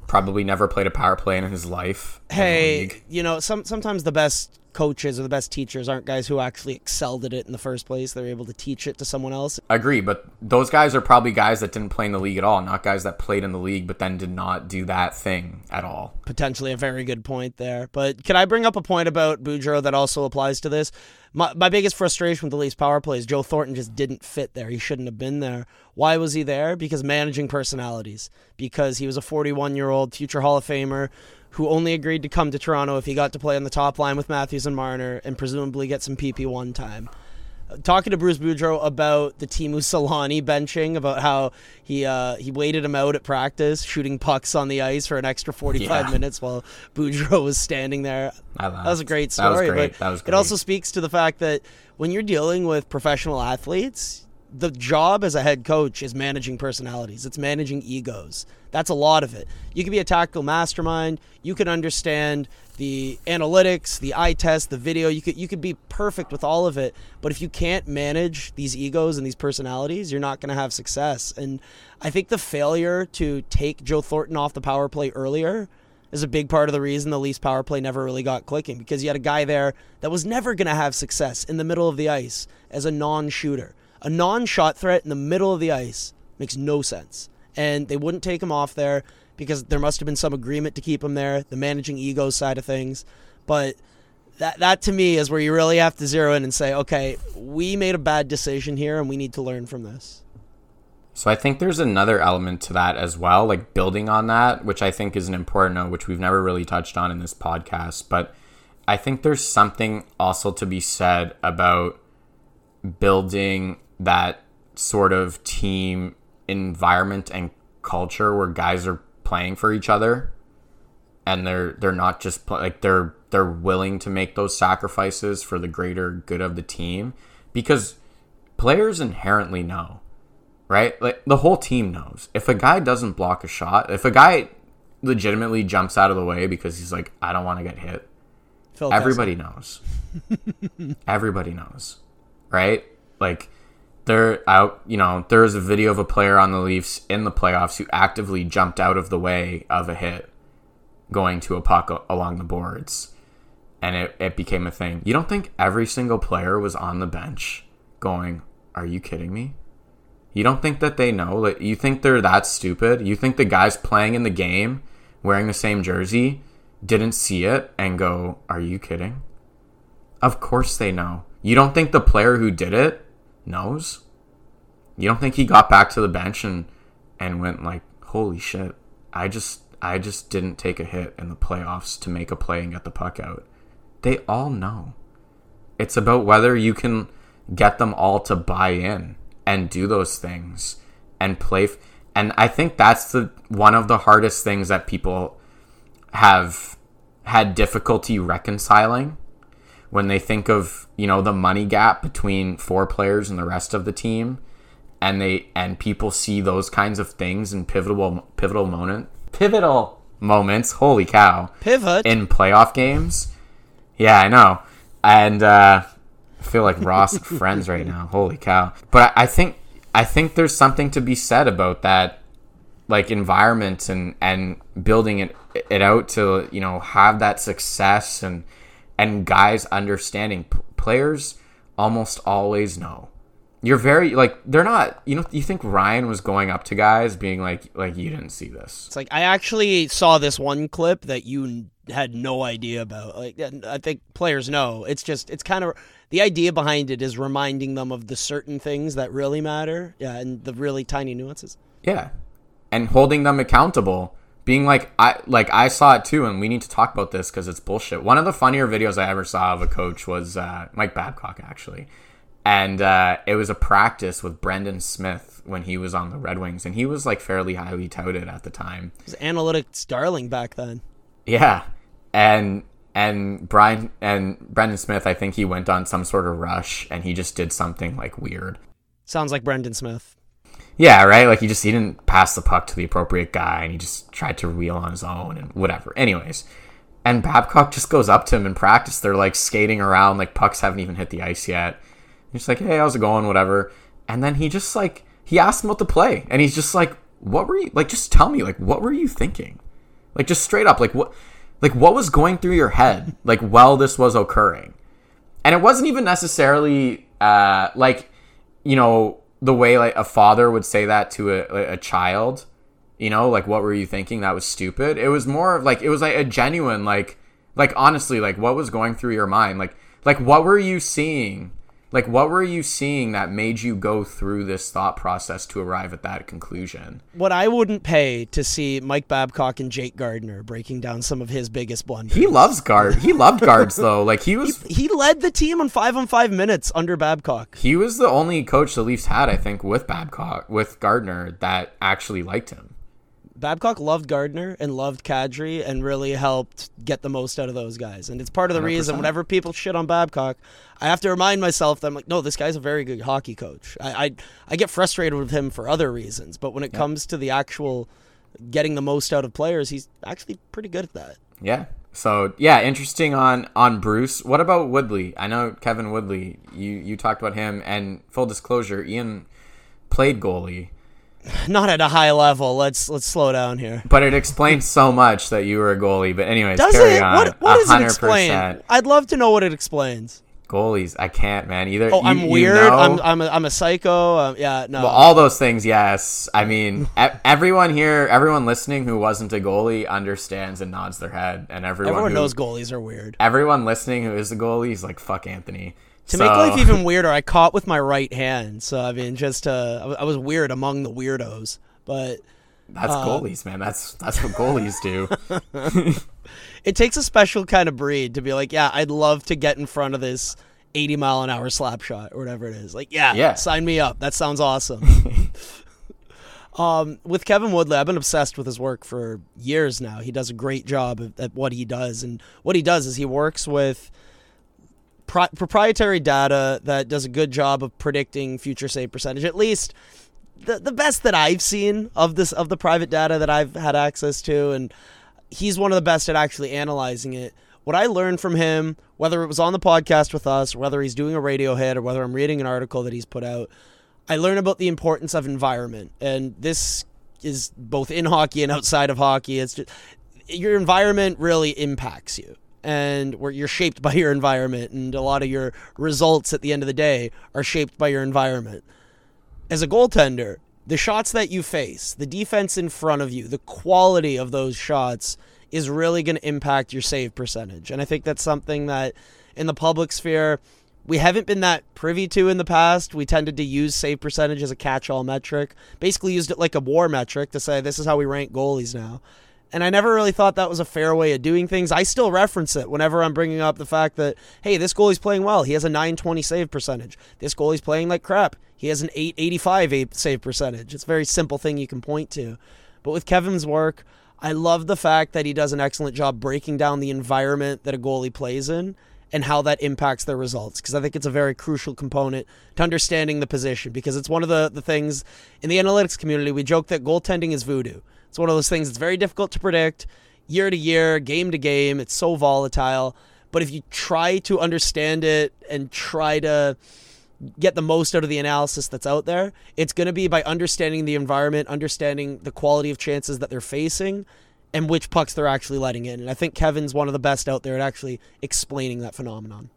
probably never played a power play in his life. Hey, you know, some sometimes the best coaches or the best teachers aren't guys who actually excelled at it in the first place. They're able to teach it to someone else. I agree, but those guys are probably guys that didn't play in the league at all, not guys that played in the league but then did not do that thing at all. Potentially a very good point there. But can I bring up a point about Boudreau that also applies to this? My, my biggest frustration with the Leafs power play is Joe Thornton just didn't fit there. He shouldn't have been there. Why was he there? Because managing personalities. Because he was a 41 year old future Hall of Famer who only agreed to come to Toronto if he got to play on the top line with Matthews and Marner and presumably get some PP1 time. Talking to Bruce Boudreau about the Teemu Selanne benching, about how he uh, he waited him out at practice, shooting pucks on the ice for an extra 45 yeah. minutes while Boudreau was standing there. That was a great story. Great. But it also speaks to the fact that when you're dealing with professional athletes, the job as a head coach is managing personalities. It's managing egos. That's a lot of it. You can be a tactical mastermind. You can understand the analytics, the eye test, the video. You could you could be perfect with all of it. But if you can't manage these egos and these personalities, you're not going to have success. And I think the failure to take Joe Thornton off the power play earlier is a big part of the reason the Leafs power play never really got clicking because you had a guy there that was never going to have success in the middle of the ice as a non-shooter. A non-shot threat in the middle of the ice makes no sense and they wouldn't take him off there because there must have been some agreement to keep him there, the managing ego side of things. But that that to me is where you really have to zero in and say, okay, we made a bad decision here and we need to learn from this. So I think there's another element to that as well, like building on that, which I think is an important note, which we've never really touched on in this podcast. But I think there's something also to be said about building that sort of team environment and culture where guys are playing for each other and they're they're not just play, like they're they're willing to make those sacrifices for the greater good of the team because players inherently know right? Like the whole team knows. If a guy doesn't block a shot if a guy legitimately jumps out of the way because he's like I don't want to get hit Phil everybody knows. Everybody knows right? Like there out you know there is a video of a player on the Leafs in the playoffs who actively jumped out of the way of a hit going to a puck along the boards and it, it became a thing you don't think every single player was on the bench going are you kidding me You don't think that they know? Like, you think they're that stupid? You think the guys playing in the game, wearing the same jersey, didn't see it and go, "Are you kidding?" Of course they know. You don't think the player who did it knows? You don't think he got back to the bench and and went like, "Holy shit! I just I just didn't take a hit in the playoffs to make a play and get the puck out." They all know. It's about whether you can get them all to buy in and do those things and play. F- and I think that's the one of the hardest things that people have had difficulty reconciling when they think of you know the money gap between four players and the rest of the team and they and people see those kinds of things in pivotal pivotal moment pivotal moments holy cow Pivot. in playoff games. Yeah i know. And uh I feel like ross friends right now. Holy cow. But I, I think i think there's something to be said about that like environment and and building it it out to you know have that success and and guys understanding P- players almost always know you're very like they're not you know you think Ryan was going up to guys being like like you didn't see this It's like I actually saw this one clip that you had no idea about. Like I think players know. It's just it's kind of the idea behind it is reminding them of the certain things that really matter. Yeah, and the really tiny nuances. yeah and holding them accountable being like I like I saw it too and we need to talk about this cuz it's bullshit one of the funnier videos I ever saw of a coach was uh, Mike Babcock actually and uh, it was a practice with Brendan Smith when he was on the Red Wings and he was like fairly highly touted at the time It was analytics darling back then. Yeah, and and Brian and Brendan Smith, I think he went on some sort of rush and he just did something like weird. Sounds like Brendan Smith. Yeah, right. Like he just he didn't pass the puck to the appropriate guy and he just tried to reel on his own and whatever. Anyways, and Babcock just goes up to him in practice. They're like skating around, like pucks haven't even hit the ice yet. He's like, "Hey, how's it going?" Whatever. And then he just like he asked him what to play, and he's just like, "What were you like? Just tell me, like, what were you thinking?" Like just straight up, like what, like what was going through your head, like while this was occurring, and it wasn't even necessarily uh, like, you know, the way like a father would say that to a, a child, you know, like what were you thinking? That was stupid. It was more of like it was like a genuine like, like honestly, like what was going through your mind, like like what were you seeing? Like what were you seeing that made you go through this thought process to arrive at that conclusion? What I wouldn't pay to see Mike Babcock and Jake Gardiner breaking down some of his biggest blunders. He loves guard. He loved guards though. Like he was He led the team on five on five minutes under Babcock. he was the only coach the Leafs had, I think, with Babcock, with Gardiner, that actually liked him. Babcock loved Gardiner and loved Kadri and really helped get the most out of those guys. And it's part of the reason 100%. whenever people shit on Babcock, I have to remind myself that I'm like, no, this guy's a very good hockey coach. I I, I get frustrated with him for other reasons, but when it comes to the actual getting the most out of players, he's actually pretty good at that. Yeah. So yeah, interesting on on Bruce. What about Woodley? I know Kevin Woodley. You you talked about him, and full disclosure, Ian played goalie, Not at a high level. Let's let's slow down here. but it explains so much that you were a goalie. But anyways, Does carry it? on. What what does it explain? I'd love to know what it explains. Goalies, I can't, man. Either. Oh, you- I'm you weird. know- I'm I'm a, I'm a psycho. Um, yeah, no. Well, all those things, yes. I mean, everyone here, everyone listening who wasn't a goalie understands and nods their head, and everyone Everyone who, knows goalies are weird. everyone listening who is a goalie is like, "Fuck Anthony." To So- make life even weirder, I caught with my right hand. So I mean, just uh, I was weird among the weirdos. But that's uh, goalies, man. That's that's what goalies do. it takes a special kind of breed to be like, yeah, I'd love to get in front of this 80 mile an hour slap shot or whatever it is. Like, yeah, Yeah. sign me up. That sounds awesome. um, with Kevin Woodley, I've been obsessed with his work for years now. He does a great job at, at what he does, and what he does is he works with pri- proprietary data that does a good job of predicting future save percentage. At least the the best that I've seen of this of the private data that I've had access to, and he's one of the best at actually analyzing it. What I learned from him, whether it was on the podcast with us, whether he's doing a radio hit, or whether I'm reading an article that he's put out, I learned about the importance of environment, and this is both in hockey and outside of hockey. It's just your environment really impacts you and where you're shaped by your environment and a lot of your results at the end of the day are shaped by your environment as a goaltender, the shots that you face, the defense in front of you, the quality of those shots is really going to impact your save percentage. And I think that's something that in the public sphere, we haven't been that privy to in the past. We tended to use save percentage as a catch all metric, basically used it like a war metric to say this is how we rank goalies now. And I never really thought that was a fair way of doing things. I still reference it whenever I'm bringing up the fact that, hey, this goalie's playing well. He has a 920 save percentage. This goalie's playing like crap. He has an 885 save percentage. It's a very simple thing you can point to. But with Kevin's work, I love the fact that he does an excellent job breaking down the environment that a goalie plays in and how that impacts their results because I think it's a very crucial component to understanding the position because it's one of the, the things in the analytics community we joke that goaltending is voodoo. It's one of those things that's very difficult to predict year to year, game to game. It's so volatile. But if you try to understand it and try to get the most out of the analysis that's out there, it's going to be by understanding the environment, understanding the quality of chances that they're facing, and which pucks they're actually letting in. And I think Kevin's one of the best out there at actually explaining that phenomenon.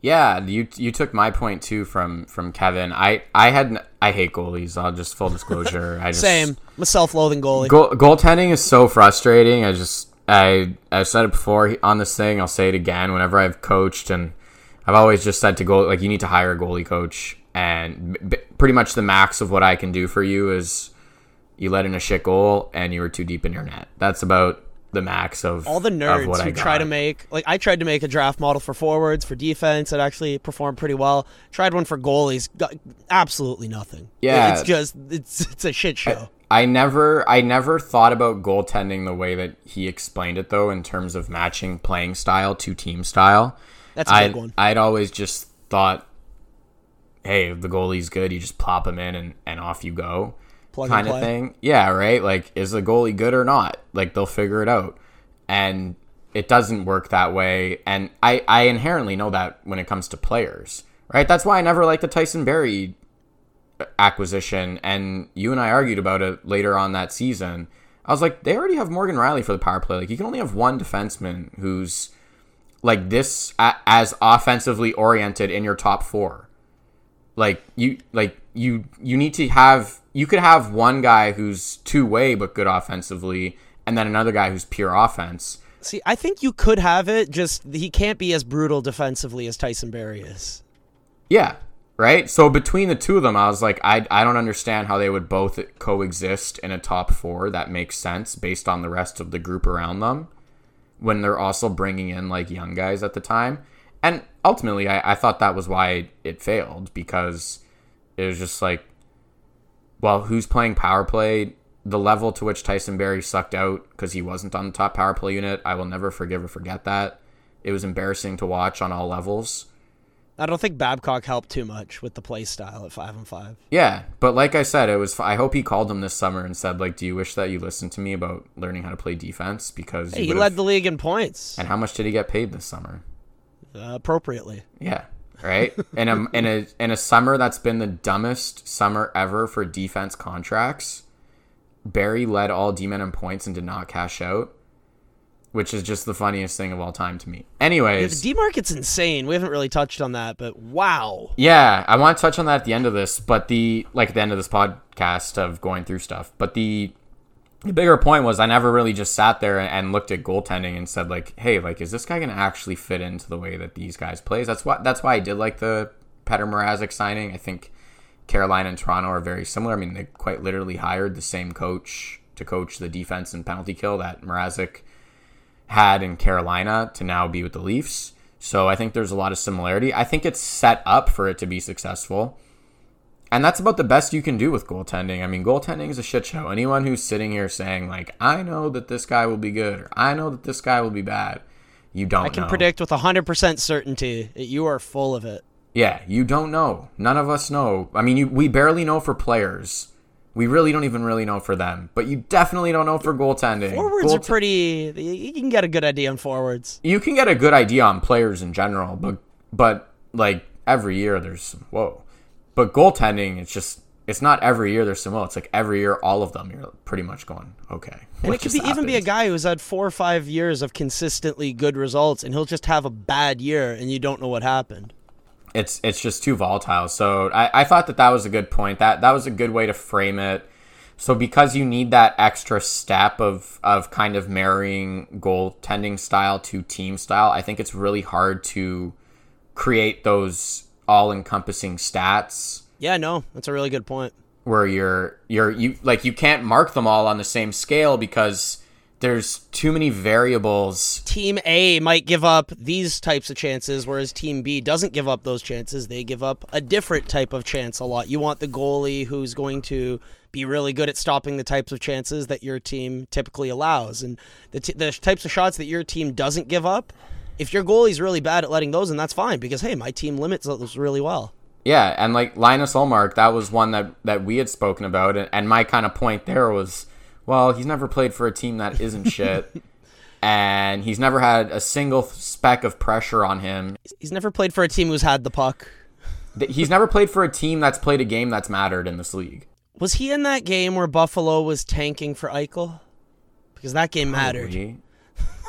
Yeah, you you took my point too from from Kevin. I I had I hate goalies. I'll just full disclosure. I just, Same. I'm a self-loathing goalie. Goal, goaltending is so frustrating. I just I I said it before on this thing. I'll say it again. Whenever I've coached, and I've always just said to go like you need to hire a goalie coach, and b- pretty much the max of what I can do for you is you let in a shit goal and you were too deep in your net. That's about the max of all the of nerds who try to make like I tried to make a draft model for forwards for defense that actually performed pretty well. Tried one for goalies, got absolutely nothing. Yeah. it's just it's it's a shit show. I never I never thought about goaltending the way that he explained it though in terms of matching playing style to team style. That's a I big one. I'd always just thought hey, if the goalie's good, you just plop him in and, and off you go. Plug and kind of thing. Yeah, right? Like is the goalie good or not? Like they'll figure it out. And it doesn't work that way. And I, I inherently know that when it comes to players. Right? That's why I never liked the Tyson Barrie acquisition and you and I argued about it later on that season. I was like, they already have Morgan Rielly for the power play. Like you can only have one defenseman who's like this a- as offensively oriented in your top 4. Like you like you you need to have you could have one guy who's two-way but good offensively and then another guy who's pure offense. See, I think you could have it. Just he can't be as brutal defensively as Tyson Barrie is. Yeah, right. So between the two of them, I was like, I I don't understand how they would both coexist in a top four. That makes sense based on the rest of the group around them. When they're also bringing in like young guys at the time, and ultimately, I, I thought that was why it failed because it was just like, well, who's playing power play? The level to which Tyson Barrie sucked out because he wasn't on the top power play unit, I will never forgive or forget that. It was embarrassing to watch on all levels. I don't think Babcock helped too much with the play style at five and five. Yeah, but like I said, it was. I hope he called him this summer and said, like, "Do you wish that you listened to me about learning how to play defense?" Because Hey, he led the league in points And how much did he get paid this summer? uh, appropriately. Yeah, right. in a in a in a summer that's been the dumbest summer ever for defense contracts. Barrie led all D-men in points and did not cash out, which is just the funniest thing of all time to me. Yeah, Anyways, the D market's insane. We haven't really touched on that, but wow. Yeah, I want to touch on that at the end of this, but the like at the end of this podcast of going through stuff. But the the bigger point was I never really just sat there and looked at goaltending and said like, hey, like is this guy gonna actually fit into the way that these guys plays? That's why that's why I did like the Petr Mrazek signing. I think Carolina and Toronto are very similar. I mean, they quite literally hired the same coach to coach the defense and penalty kill that Mrazek had in Carolina to now be with the Leafs. So I think there's a lot of similarity. I think it's set up for it to be successful. And that's about the best you can do with goaltending. I mean, goaltending is a shit show. Anyone who's sitting here saying like, "I know that this guy will be good," or "I know that this guy will be bad," you don't. I can know. predict with 100% certainty that you are full of it. Yeah, you don't know. None of us know. I mean, you, we barely know for players. We really don't even really know for them. But you definitely don't know for goaltending. Forwards are pretty. You can get a good idea on forwards. you can get a good idea on players in general, but but like every year there's some whoa. But goaltending, it's just it's not every year there's some whoa. It's like every year all of them you're pretty much going okay. And it could be even be a guy who's had four or five years of consistently good results, and he'll just have a bad year, and you don't know what happened. It's it's just too volatile. So I, I thought that that was a good point. That that was a good way to frame it. So because you need that extra step of of kind of marrying goaltending style to team style, I think it's really hard to create those all encompassing stats Yeah, no, that's a really good point. where you're you're you like you can't mark them all on the same scale because there's too many variables. Team A might give up these types of chances, whereas Team B doesn't give up those chances. They give up a different type of chance a lot. You want the goalie who's going to be really good at stopping the types of chances that your team typically allows, and the, t- the types of shots that your team doesn't give up. If your goalie's really bad at letting those, and that's fine because hey, my team limits those really well. Yeah, and like Linus Ullmark, that was one that that we had spoken about, and, and my kind of point there was, well, he's never played for a team that isn't shit, and he's never had a single speck of pressure on him. He's never played for a team who's had the puck. He's never played for a team that's played a game that's mattered in this league. Was he in that game where Buffalo was tanking for Eichel? Because that game mattered. He-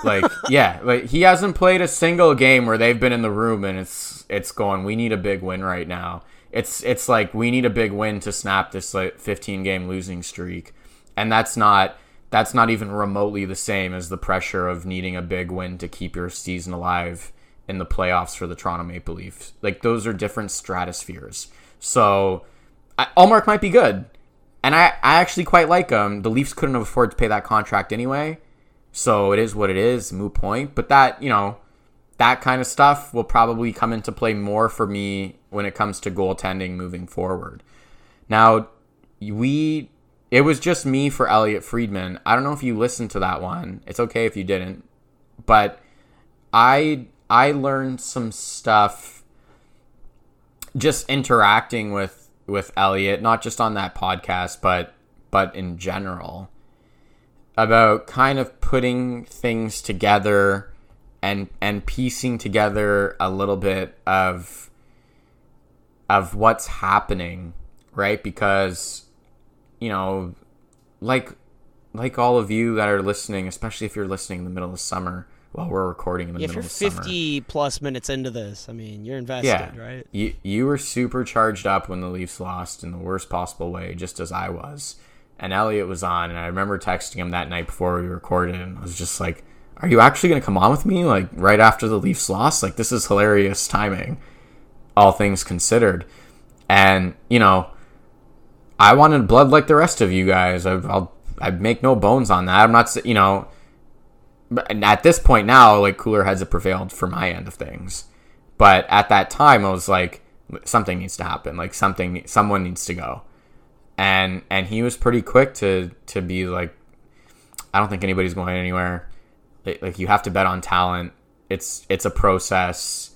like yeah, like he hasn't played a single game where they've been in the room and it's it's going. We need a big win right now. It's it's like we need a big win to snap this like 15 game losing streak, and that's not that's not even remotely the same as the pressure of needing a big win to keep your season alive in the playoffs for the Toronto Maple Leafs. Like those are different stratospheres. So I, Ullmark might be good, and I I actually quite like him. The Leafs couldn't afford to pay that contract anyway. So it is what it is, moot point. But that, you know, that kind of stuff will probably come into play more for me when it comes to goaltending moving forward. Now, we it was just me for Elliotte Friedman. I don't know if you listened to that one. It's okay if you didn't. But I I learned some stuff just interacting with with Elliotte, not just on that podcast, but but in general about kind of putting things together and and piecing together a little bit of of what's happening, right? Because you know, like like all of you that are listening, especially if you're listening in the middle of summer while we're recording in the If middle you're of summer. 50 plus minutes into this, I mean, you're invested, Yeah. right? You you were super charged up when the Leafs lost in the worst possible way, just as I was. And Elliotte was on, and I remember texting him that night before we recorded, and I was just like, "Are you actually gonna come on with me? Like right after the Leafs lost? Like this is hilarious timing, all things considered." And you know, I wanted blood like the rest of you guys. I, I'll I make no bones on that. I'm not, you know, at this point now, like cooler heads have prevailed for my end of things. But at that time, I was like, something needs to happen. Like something, someone needs to go. And and he was pretty quick to to be like, I don't think anybody's going anywhere. Like like, you have to bet on talent. It's it's a process,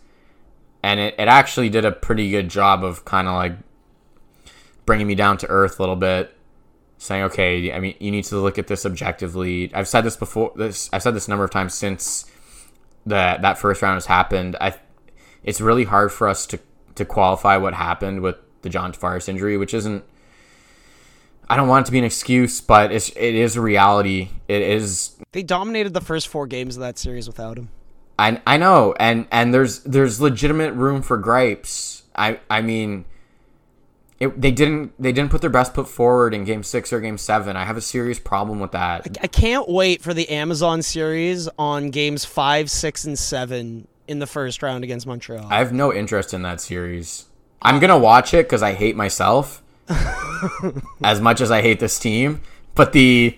and it, it actually did a pretty good job of kind of like bringing me down to earth a little bit saying, okay, I mean, you need to look at this objectively. I've said this before. This I've said this a number of times since that that first round has happened. I, it's really hard for us to to qualify what happened with the John Tavares injury, which isn't. I don't want it to be an excuse, but it's it is a reality. It is. They dominated the first four games of that series without him. I I know, and and there's there's legitimate room for gripes. I I mean. It, they didn't. They didn't put their best foot forward in Game Six or Game Seven. I have a serious problem with that. I can't wait for the Amazon series on games five, six, and seven in the first round against Montreal. I have no interest in that series. I'm gonna watch it because I hate myself as much as I hate this team. But the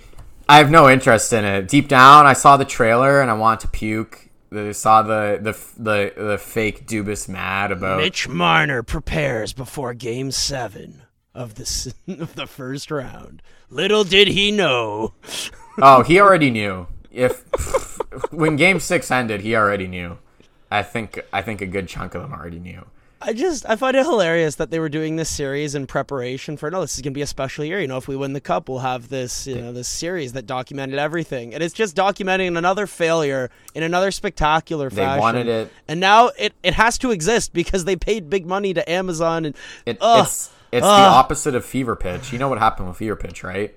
I have no interest in it. Deep down, I saw the trailer and I want to puke. I saw the the the, the fake Dubas mad about Mitch Marner prepares before Game Seven of the of the first round. Little did he know. Oh, he already knew. If when Game Six ended, he already knew. I think I think a good chunk of them already knew. I just I find it hilarious that they were doing this series in preparation for no, this is gonna be a special year. You know, if we win the cup, we'll have this you know this series that documented everything, and it's just documenting another failure in another spectacular They fashion. wanted it. and now it it has to exist because they paid big money to Amazon and It, Ugh. it's it's the opposite of Fever Pitch. You know what happened with Fever Pitch, right?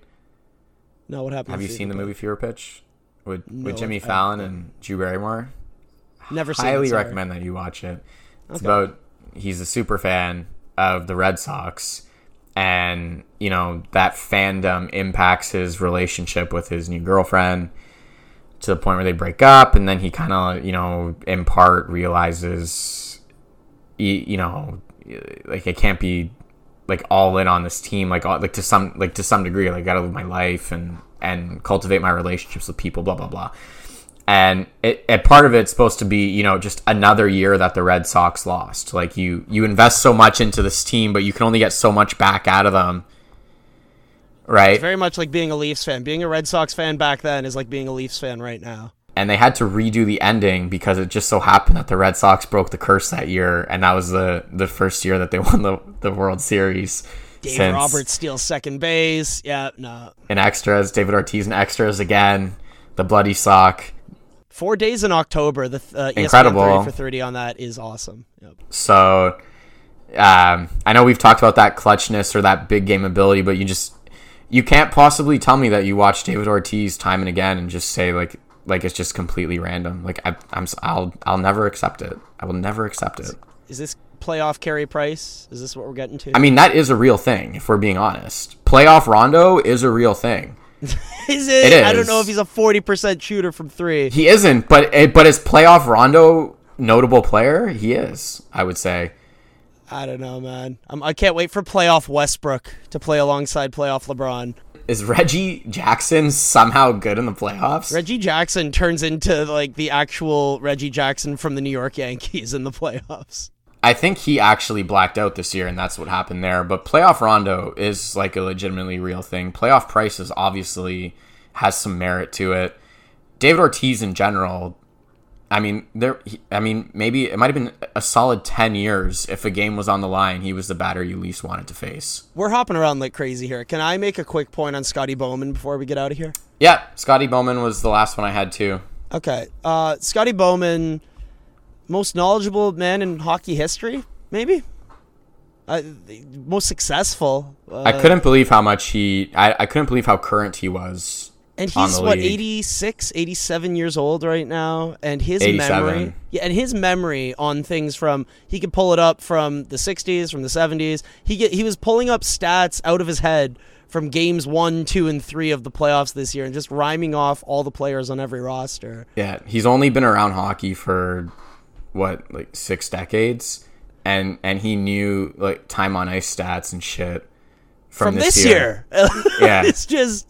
no, what happened? Have you seen the movie Fever Pitch with No, with Jimmy Fallon and Drew Barrymore? Never seen. Highly it, recommend that you watch it. It's Okay. about he's a super fan of the Red Sox, and you know that fandom impacts his relationship with his new girlfriend to the point where they break up, and then he kind of you know in part realizes, you, know, like I can't be like all in on this team, like all, like to some like to some degree, like I gotta live my life and and cultivate my relationships with people, blah blah blah and it, it, part of it's supposed to be you know just another year that the Red Sox lost. Like you you invest so much into this team, but you can only get so much back out of them. Right. It's very much like being a Leafs fan. Being a Red Sox fan back then is like being a Leafs fan right now. And they had to redo the ending because it just so happened that the Red Sox broke the curse that year, and that was the the first year that they won the the World Series. Dave since, Roberts steals second base. Yeah, no. In extras, David Ortiz in extras again. The bloody sock Four days in October. The uh, incredible 30 for thirty on that is awesome. Yep. So, um, I know we've talked about that clutchness or that big game ability, but you just you can't possibly tell me that you watch David Ortiz time and again and just say like like it's just completely random. Like I, I'm I'll I'll never accept it. I will never accept it. Is this playoff Carey Price? Is this what we're getting to? I mean, that is a real thing. If we're being honest, playoff Rondo is a real thing. is it? it is. I don't know if he's a forty percent shooter from three. He isn't, but eh, but is playoff Rondo notable player? He is. I would say. I don't know, man. I'm, I can not wait for playoff Westbrook to play alongside playoff LeBron. Is Reggie Jackson somehow good in the playoffs? Reggie Jackson turns into like the actual Reggie Jackson from the New York Yankees in the playoffs. I think he actually blacked out this year, and that's what happened there. But playoff Rondo is like a legitimately real thing. Playoff prices obviously has some merit to it. David Ortiz in general, I mean, there. I mean, maybe it might have been a solid ten years if a game was on the line. He was the batter you least wanted to face. We're hopping around like crazy here. Can I make a quick point on Scotty Bowman before we get out of here? Yeah, Scotty Bowman was the last one I had too. Okay, uh, Scotty Bowman most knowledgeable man in hockey history, maybe. Uh, most successful. Uh, I couldn't believe how much he. I, I couldn't believe how current he was. And he's what 86, 87 years old right now, and his 87. memory, yeah, and his memory on things from he could pull it up from the '60s, from the '70s. He get he was pulling up stats out of his head from games one, two, and three of the playoffs this year, and just rhyming off all the players on every roster. Yeah, he's only been around hockey for what like six decades, and and he knew like time on ice stats and shit from, from this, this, year. year. yeah, it's just.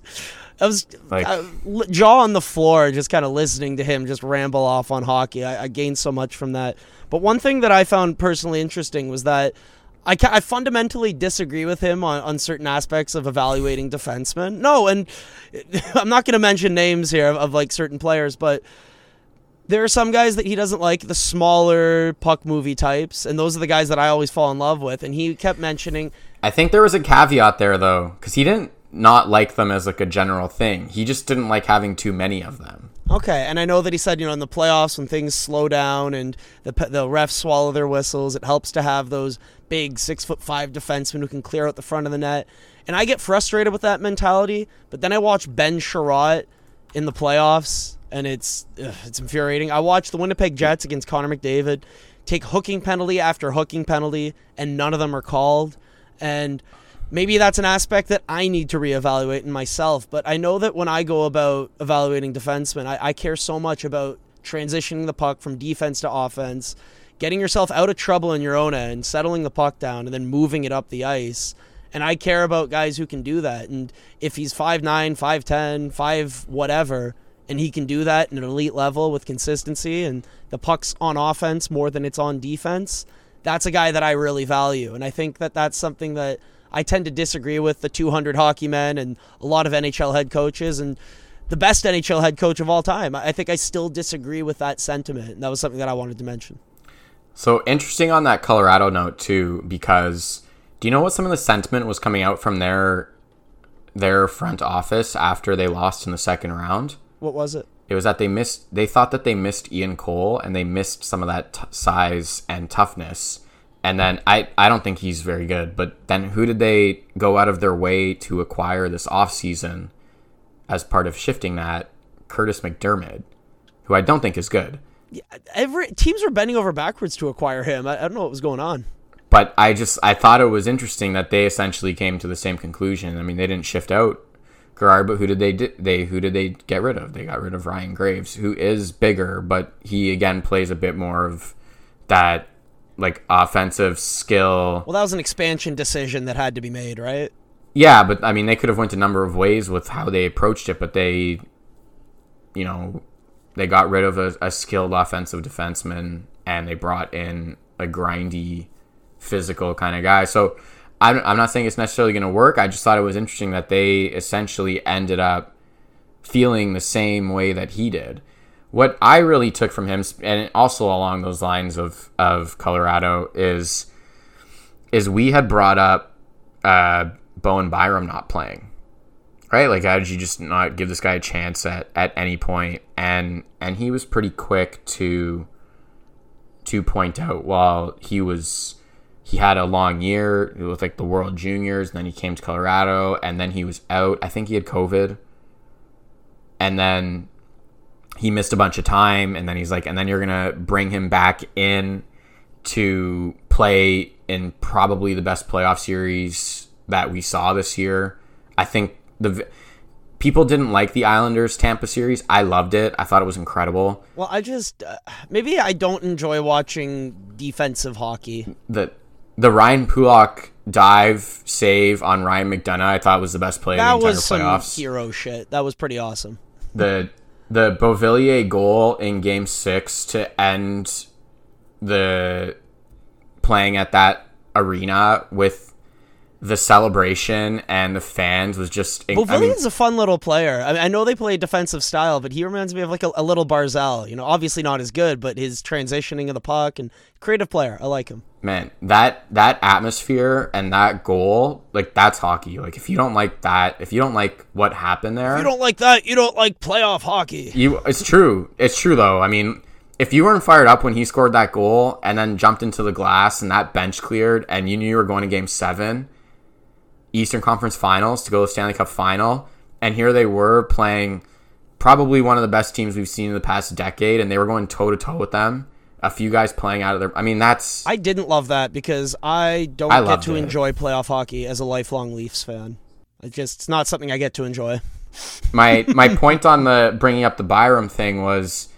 I was like, uh, jaw on the floor, just kind of listening to him just ramble off on hockey. I, I, gained so much from that. But one thing that I found personally interesting was that I, I fundamentally disagree with him on, on certain aspects of evaluating defensemen. No, and I'm not going to mention names here of, of like certain players, but there are some guys that he doesn't like, the smaller puck movie types, and those are the guys that I always fall in love with. And he kept mentioning. I think there was a caveat there though, because he didn't not like them as like a general thing. He just didn't like having too many of them. Okay, and I know that he said, you know, in the playoffs when things slow down and the the refs swallow their whistles, it helps to have those big six foot five defensemen who can clear out the front of the net. And I get frustrated with that mentality, but then I watch Ben Chiarot in the playoffs and it's ugh, it's infuriating. I watched the Winnipeg Jets against Connor McDavid take hooking penalty after hooking penalty, and none of them are called. And maybe that's an aspect that I need to reevaluate in myself. But I know that when I go about evaluating defensemen, I, I care so much about transitioning the puck from defense to offense, getting yourself out of trouble in your own end, settling the puck down, and then moving it up the ice. And I care about guys who can do that. And if he's 5'9, 5'10, 5 whatever, and he can do that at an elite level with consistency and the puck's on offense more than it's on defense, that's a guy that I really value. And I think that that's something that I tend to disagree with the 200 hockey men and a lot of NHL head coaches and the best NHL head coach of all time. I think I still disagree with that sentiment. And that was something that I wanted to mention. So interesting on that Colorado note too, because do you know what some of the sentiment was coming out from their their front office after they lost in the second round? What was it? It was that they missed. They thought that they missed Ian Cole, and they missed some of that t- size and toughness. And then I, I don't think he's very good. But then who did they go out of their way to acquire this offseason as part of shifting that? Kurtis MacDermid, who I don't think is good. Yeah, every teams were bending over backwards to acquire him. I, I don't know what was going on. But I just I thought it was interesting that they essentially came to the same conclusion. I mean, they didn't shift out Gerard, but who did they di- they who did they get rid of? They got rid of Ryan Graves, who is bigger, but he again plays a bit more of that like offensive skill. Well, that was an expansion decision that had to be made, right? Yeah, but I mean, they could have went a number of ways with how they approached it, but they, you know, they got rid of a, a skilled offensive defenseman and they brought in a grindy, physical kind of guy. So I'm, I'm not saying it's necessarily going to work. I just thought it was interesting that they essentially ended up feeling the same way that he did. What I really took from him, and also along those lines of, of Colorado, is is we had brought up uh, Bowen Byram not playing, right? Like, how did you just not give this guy a chance at, at any point? And and he was pretty quick to to point out while he was he had a long year with like the World Juniors, and then he came to Colorado, and then he was out. I think he had COVID, and then he missed a bunch of time, and then he's like, and then you're gonna bring him back in to play in probably the best playoff series that we saw this year. I think the people didn't like the Islanders Tampa series. I loved it. I thought it was incredible. Well, I just uh, maybe I don't enjoy watching defensive hockey. The the Ryan Pulock dive save on Ryan McDonagh, I thought was the best play That of the entire was some playoffs. hero shit. That was pretty awesome. the the Beauvillier goal in Game Six to end the playing at that arena with the celebration and the fans was just. I Beauvillier mean, is a fun little player. I, mean, I know they play defensive style, but he reminds me of like a, a little Barzal. You know, obviously not as good, but his transitioning of the puck and creative player. I like him. man, that that atmosphere and that goal, like that's hockey. Like if you don't like that, if you don't like what happened there, If you don't like that, you don't like playoff hockey. You, it's true. It's true though. I mean, if you weren't fired up when he scored that goal and then jumped into the glass and that bench cleared and you knew you were going to Game Seven, Eastern Conference Finals to go to the Stanley Cup Final, and here they were playing probably one of the best teams we've seen in the past decade, and they were going toe to toe with them. A few guys playing out of their. I mean, that's I didn't love that because I don't I get to it. enjoy playoff hockey as a lifelong Leafs fan. It just it's not something I get to enjoy. my my point on the bringing up the Byram thing was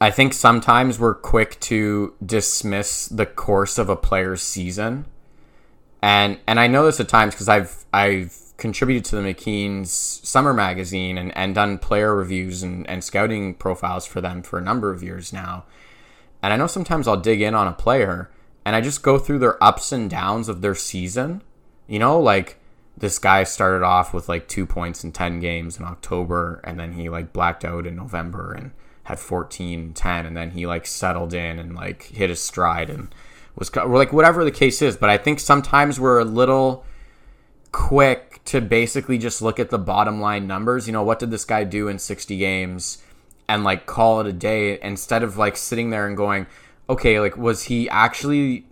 I think sometimes we're quick to dismiss the course of a player's season. And and I know this at times because I've I've contributed to the McKeen's summer magazine and, and done player reviews and, and scouting profiles for them for a number of years now. And I know sometimes I'll dig in on a player and I just go through their ups and downs of their season. You know, like this guy started off with like two points in 10 games in October and then he like blacked out in November and had 14 10 and then he like settled in and like hit his stride and was like whatever the case is but I think sometimes we're a little quick to basically just look at the bottom line numbers. You know what did this guy do in 60 games and like call it a day instead of like sitting there and going okay like was he actually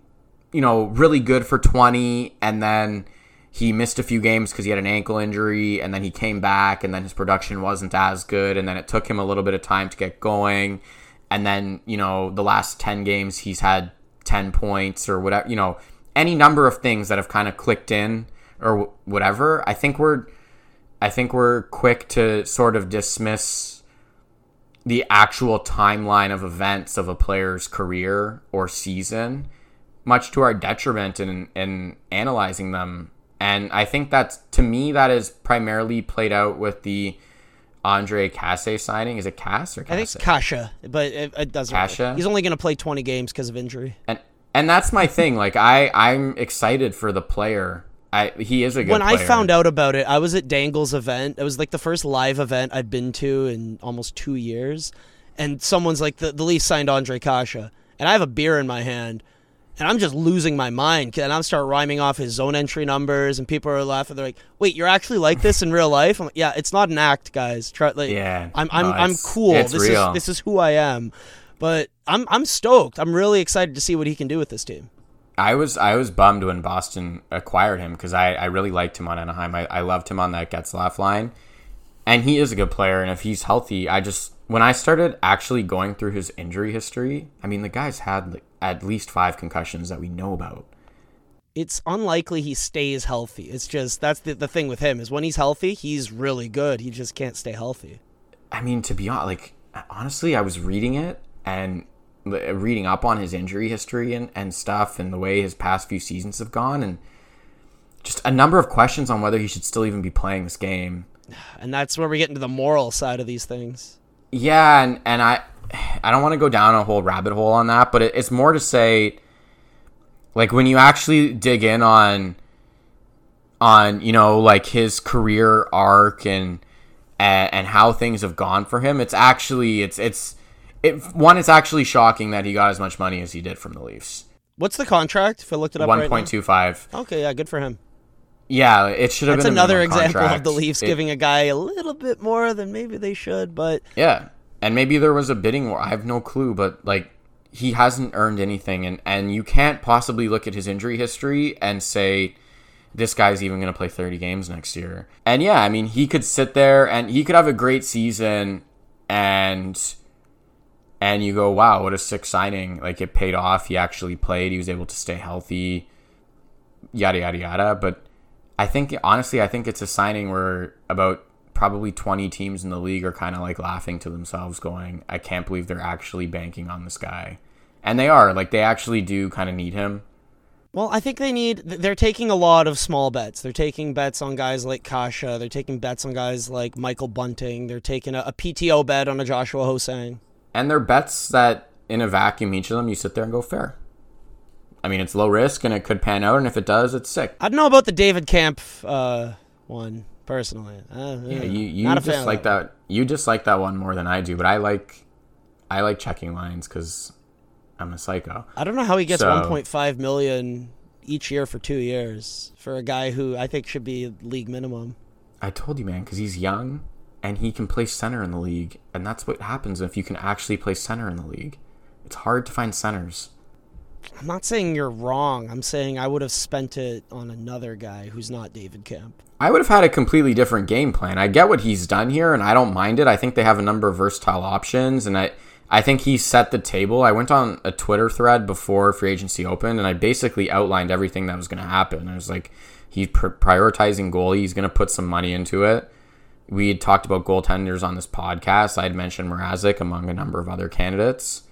you know really good for 20 and then he missed a few games because he had an ankle injury and then he came back and then his production wasn't as good and then it took him a little bit of time to get going. And then you know the last 10 games he's had 10 points or whatever you know any number of things that have kind of clicked in or whatever i think we're i think we're quick to sort of dismiss the actual timeline of events of a player's career or season much to our detriment in in analyzing them. And I think that's to me that is primarily played out with the Andre Casse signing. Is it Cass or I think it's Kasha, but it, it doesn't. Kasha? He's only going to play 20 games because of injury. and and that's my thing. Like I I'm excited for the player. I he is a good. when I found out about it, I was at Dangle's event. It was like the first live event I've been to in almost two years. And someone's like, the, the Leafs signed Andre Kasha. And I have a beer in my hand. And I'm just losing my mind. And I'm start rhyming off his zone entry numbers. And people are laughing. They're like, wait, you're actually like this in real life? I'm like, yeah, it's not an act, guys. Try, like, Yeah, I'm, I'm, no, I'm cool. this real. is this is who I am. But I'm I'm stoked. I'm really excited to see what he can do with this team. I was I was bummed when Boston acquired him because I, I really liked him on Anaheim. I, I loved him on that Getzlaf line, and he is a good player. And if he's healthy, I just when I started actually going through his injury history, I mean, the guy's had like, at least five concussions that we know about. It's unlikely he stays healthy. It's just that's the, the thing with him is when he's healthy, he's really good. He just can't stay healthy. I mean, to be honest, like honestly, I was reading it and reading up on his injury history and, and stuff and the way his past few seasons have gone and just a number of questions on whether he should still even be playing this game. And that's where we get into the moral side of these things. Yeah, and, and I I don't want to go down a whole rabbit hole on that, but it, it's more to say like when you actually dig in on on you know like his career arc and and, and how things have gone for him, it's actually it's it's it one it's actually shocking that he got as much money as he did from the Leafs. What's the contract? If I looked it up, One point two five. Okay, yeah, good for him. Yeah, it should have That's been another example of the Leafs It- giving a guy a little bit more than maybe they should, but Yeah, and maybe there was a bidding war. I have no clue, but like he hasn't earned anything, and and you can't possibly look at his injury history and say this guy's even going to play 30 games next year. And yeah, I mean, he could sit there and he could have a great season, and and you go, wow, what a sick signing! Like it paid off. He actually played. He was able to stay healthy. Yada yada yada. But I think honestly, I think it's a signing where about probably 20 teams in the league are kind of like laughing to themselves, going, I can't believe they're actually banking on this guy. And they are. Like, they actually do kind of need him. Well, I think they need. They're taking a lot of small bets. They're taking bets on guys like Kasha. They're taking bets on guys like Michael Bunting. They're taking a, a PTO bet on a Joshua Ho-Sang. And they're bets that, in a vacuum, each of them, you sit there and go, fair. I mean, it's low risk and it could pan out. And if it does, it's sick. I don't know about the David Kämpf uh, one personally. Uh, Yeah, you, you not a fan just like that. You just like that one more than I do. But I like, I like checking lines because I'm a psycho. I don't know how he gets So- 1.5 million each year for two years for a guy who I think should be league minimum. I told you, man, because he's young and he can play center in the league, and that's what happens if you can actually play center in the league. It's hard to find centers. I'm not saying you're wrong. I'm saying I would have spent it on another guy who's not David Kämpf. I would have had a completely different game plan. I get what he's done here, and I don't mind it. I think they have a number of versatile options, and I I think he set the table. I went on a Twitter thread before free agency opened, and I basically outlined everything that was going to happen. I was like, he's pr- prioritizing goalie. He's going to put some money into it. We had talked about goaltenders on this podcast. I had mentioned Mrazek among a number of other candidates.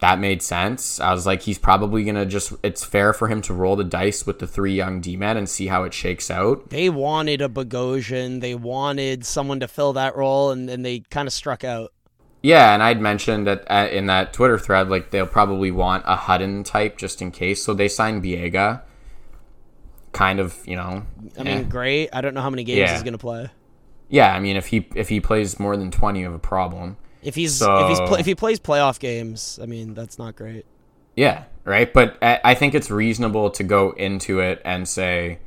That made sense. I was like, he's probably going to just, it's fair for him to roll the dice with the three young D men and see how it shakes out. They wanted a Bogosian. They wanted someone to fill that role, and, then they kind of struck out. Yeah, and I'd mentioned that uh, in that Twitter thread, like they'll probably want a Hutton type just in case. So they signed Biega. Kind of, you know. I eh. mean, great. I don't know how many games Yeah. he's going to play. yeah. I mean, if he if he plays more than twenty, you have a problem. If he's So- if he's pl- if he plays playoff games, I mean that's not great. Yeah, right. But I I think it's reasonable to go into it and say,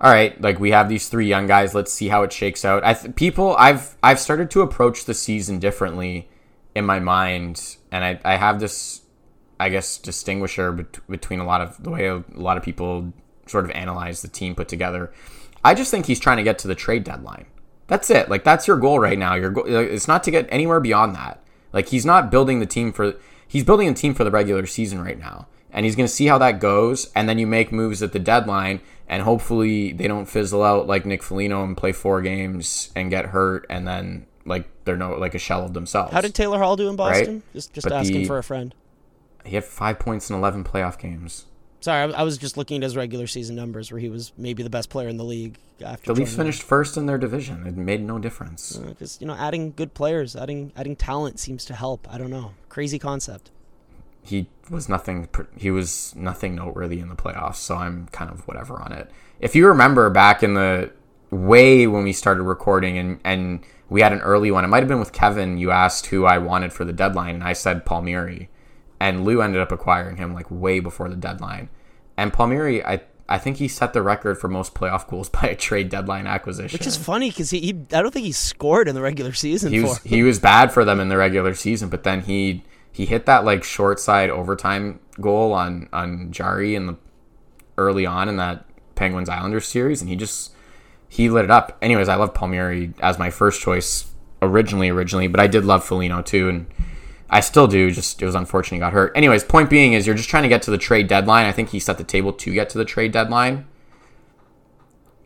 all right, like we have these three young guys. Let's see how it shakes out. I th- people, I've I've started to approach the season differently in my mind, and I I have this, I guess, distinguisher bet- between a lot of the way a lot of people sort of analyze the team put together. I just think he's trying to get to the trade deadline. That's it. Like that's your goal right now. Your goal, it's not to get anywhere beyond that. Like he's not building the team for he's building a team for the regular season right now. And he's going to see how that goes and then you make moves at the deadline and hopefully they don't fizzle out like Nick Foligno and play four games and get hurt and then like they're no like a shell of themselves. How did Taylor Hall do in Boston? Right. Just just But asking the- for a friend. he had 5 points in 11 playoff games. Sorry, I, was just looking at his regular season numbers, where he was maybe the best player in the league after. The Leafs finished first in their division. It made no difference. Uh, you know, adding good players, adding adding talent seems to help. I don't know, crazy concept. he was nothing he was nothing noteworthy in the playoffs so i'm kind of whatever on it if you remember back in the way when we started recording and and we had an early one it might have been with kevin you asked who i wanted for the deadline and i said palmieri and lou ended up acquiring him like way before the deadline and palmieri i I think he set the record for most playoff goals by a trade deadline acquisition. Which is funny because he, he, I don't think he scored in the regular season. he for was he was bad for them in the regular season, but then he he hit that like short side overtime goal on on Jarry in the early on in that Penguins Islanders series, and he just he lit it up. Anyways, I love Palmieri as my first choice originally originally, but I did love Foligno too, and I still do. Just it was unfortunate he got hurt. Anyways, point being is you're just trying to get to the trade deadline. I think he set the table to get to the trade deadline,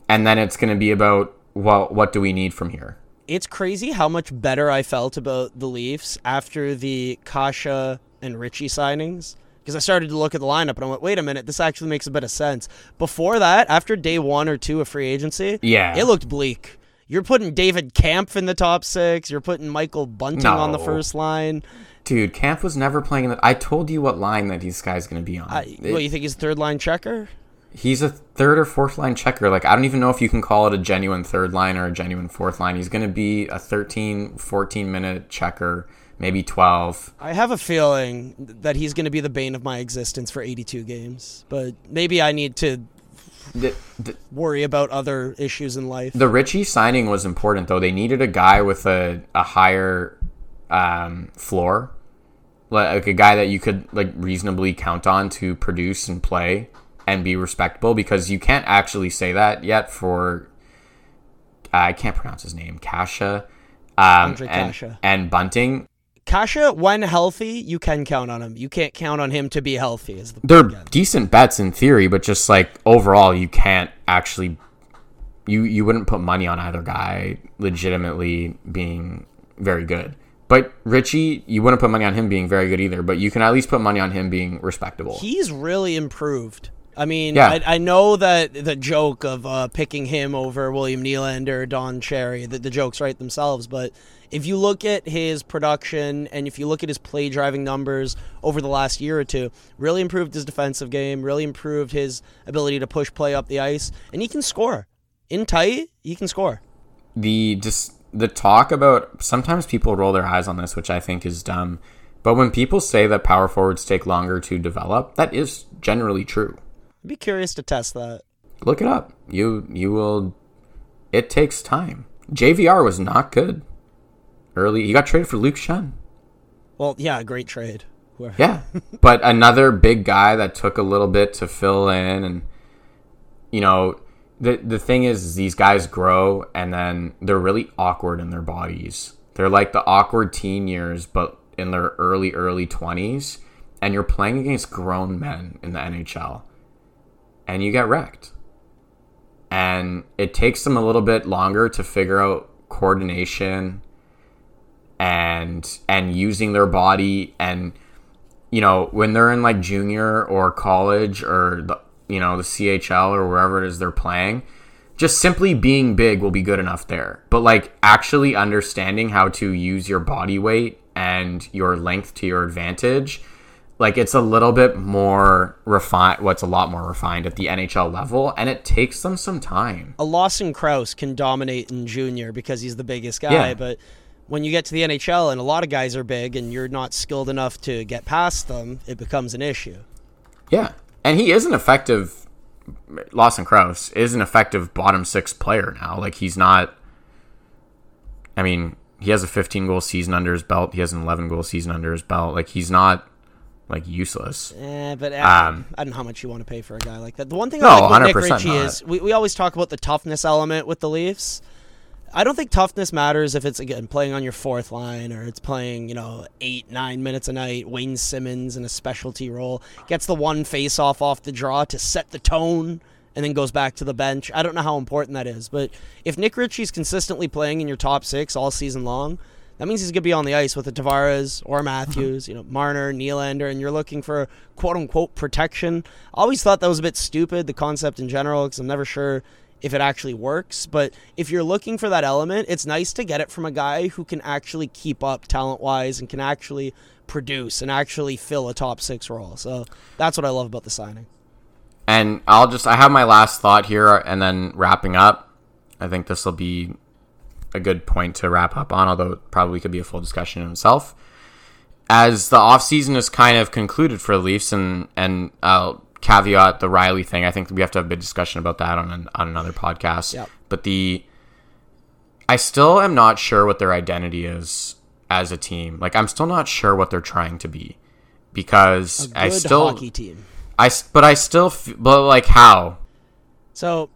and then it's going to be about well, what do we need from here? It's crazy how much better I felt about the Leafs after the Kasha and Ritchie signings. Because I started to look at the lineup and I went, wait a minute, this actually makes a bit of sense. Before that, after day one or two of free agency, Yeah. it looked bleak. You're putting David Kämpf in the top six. You're putting Michael Bunting on the first line. Dude, Kämpf was never playing in the. I told you what line that this guy's going to be on. I, It- what, you think he's a third line checker? he's a third or fourth line checker. Like, I don't even know if you can call it a genuine third line or a genuine fourth line. He's going to be a 13, 14 minute checker, maybe 12. I have a feeling that he's going to be the bane of my existence for 82 games. But maybe I need to The, the, worry about other issues in life. the Ritchie signing was important, though. They needed a guy with a, a higher um, floor. Like a guy that you could like reasonably count on to produce and play and be respectable because you can't actually say that yet for I can't pronounce his name, Kasha, um, and, Kasha. and Bunting. Kasha, when healthy, you can count on him. You can't count on him to be healthy. Is the They're again. decent bets in theory, but just like overall, you can't actually. You you wouldn't put money on either guy legitimately being very good. But Ritchie, you wouldn't put money on him being very good either. But you can at least put money on him being respectable. He's really improved. I mean, Yeah. I, I know that the joke of uh, picking him over William Nylander, Don Cherry, the, the jokes write themselves. But if you look at his production and if you look at his play driving numbers over the last year or two, really improved his defensive game, really improved his ability to push play up the ice, and he can score. In tight, he can score. the just the talk about sometimes people roll their eyes on this, which I think is dumb. But when people say that power forwards take longer to develop, that is generally true. I'd be curious to test that. Look it up. You you will. It takes time. JVR was not good early. He got traded for Luke Schenn. Well, yeah, great trade. Yeah, but another big guy that took a little bit to fill in, and you know, the the thing is, is these guys grow, and then they're really awkward in their bodies. They're like the awkward teen years, but in their early early twenties, and you're playing against grown men in the NHL, and you get wrecked. And it takes them a little bit longer to figure out coordination and and using their body and you know when they're in like junior or college or the you know the CHL or wherever it is they're playing just simply being big will be good enough there but like actually understanding how to use your body weight and your length to your advantage like it's a little bit more refined what's a lot more refined at the NHL level and it takes them some time a Lawson Crouse can dominate in junior because he's the biggest guy, Yeah. but when you get to the NHL and a lot of guys are big and you're not skilled enough to get past them, it becomes an issue. Yeah, and he is an effective. Lawson Crouse is an effective bottom six player now. Like he's not. I mean, he has a 15 goal season under his belt. He has an 11 goal season under his belt. Like he's not like useless. Eh, but uh, Um, I don't know how much you want to pay for a guy like that. The one thing No, I like about Nick 100% Ritchie not. is we, we always talk about the toughness element with the Leafs. I don't think toughness matters if it's again playing on your fourth line or it's playing you know eight nine minutes a night. Wayne Simmonds in a specialty role gets the one face off off the draw to set the tone and then goes back to the bench. I don't know how important that is, but if Nick Ritchie's consistently playing in your top six all season long, that means he's gonna be on the ice with the Tavares or mm-hmm. Matthews, you know, Marner, Nylander, and you're looking for quote unquote protection. I always thought that was a bit stupid, the concept in general, because I'm never sure if it actually works. But if you're looking for that element, it's nice to get it from a guy who can actually keep up talent wise and can actually produce and actually fill a top six role. So that's what I love about the signing. And I'll just I have my last thought here, and then wrapping up. I think this will be a good point to wrap up on, although it probably could be a full discussion in itself. As the offseason is kind of concluded for the Leafs, and and I'll caveat the Rielly thing. I think we have to have a big discussion about that on an, on another podcast. Yep. But the I still am not sure what their identity is as a team. Like I'm still not sure what they're trying to be because I still hockey team. I but I still but like how So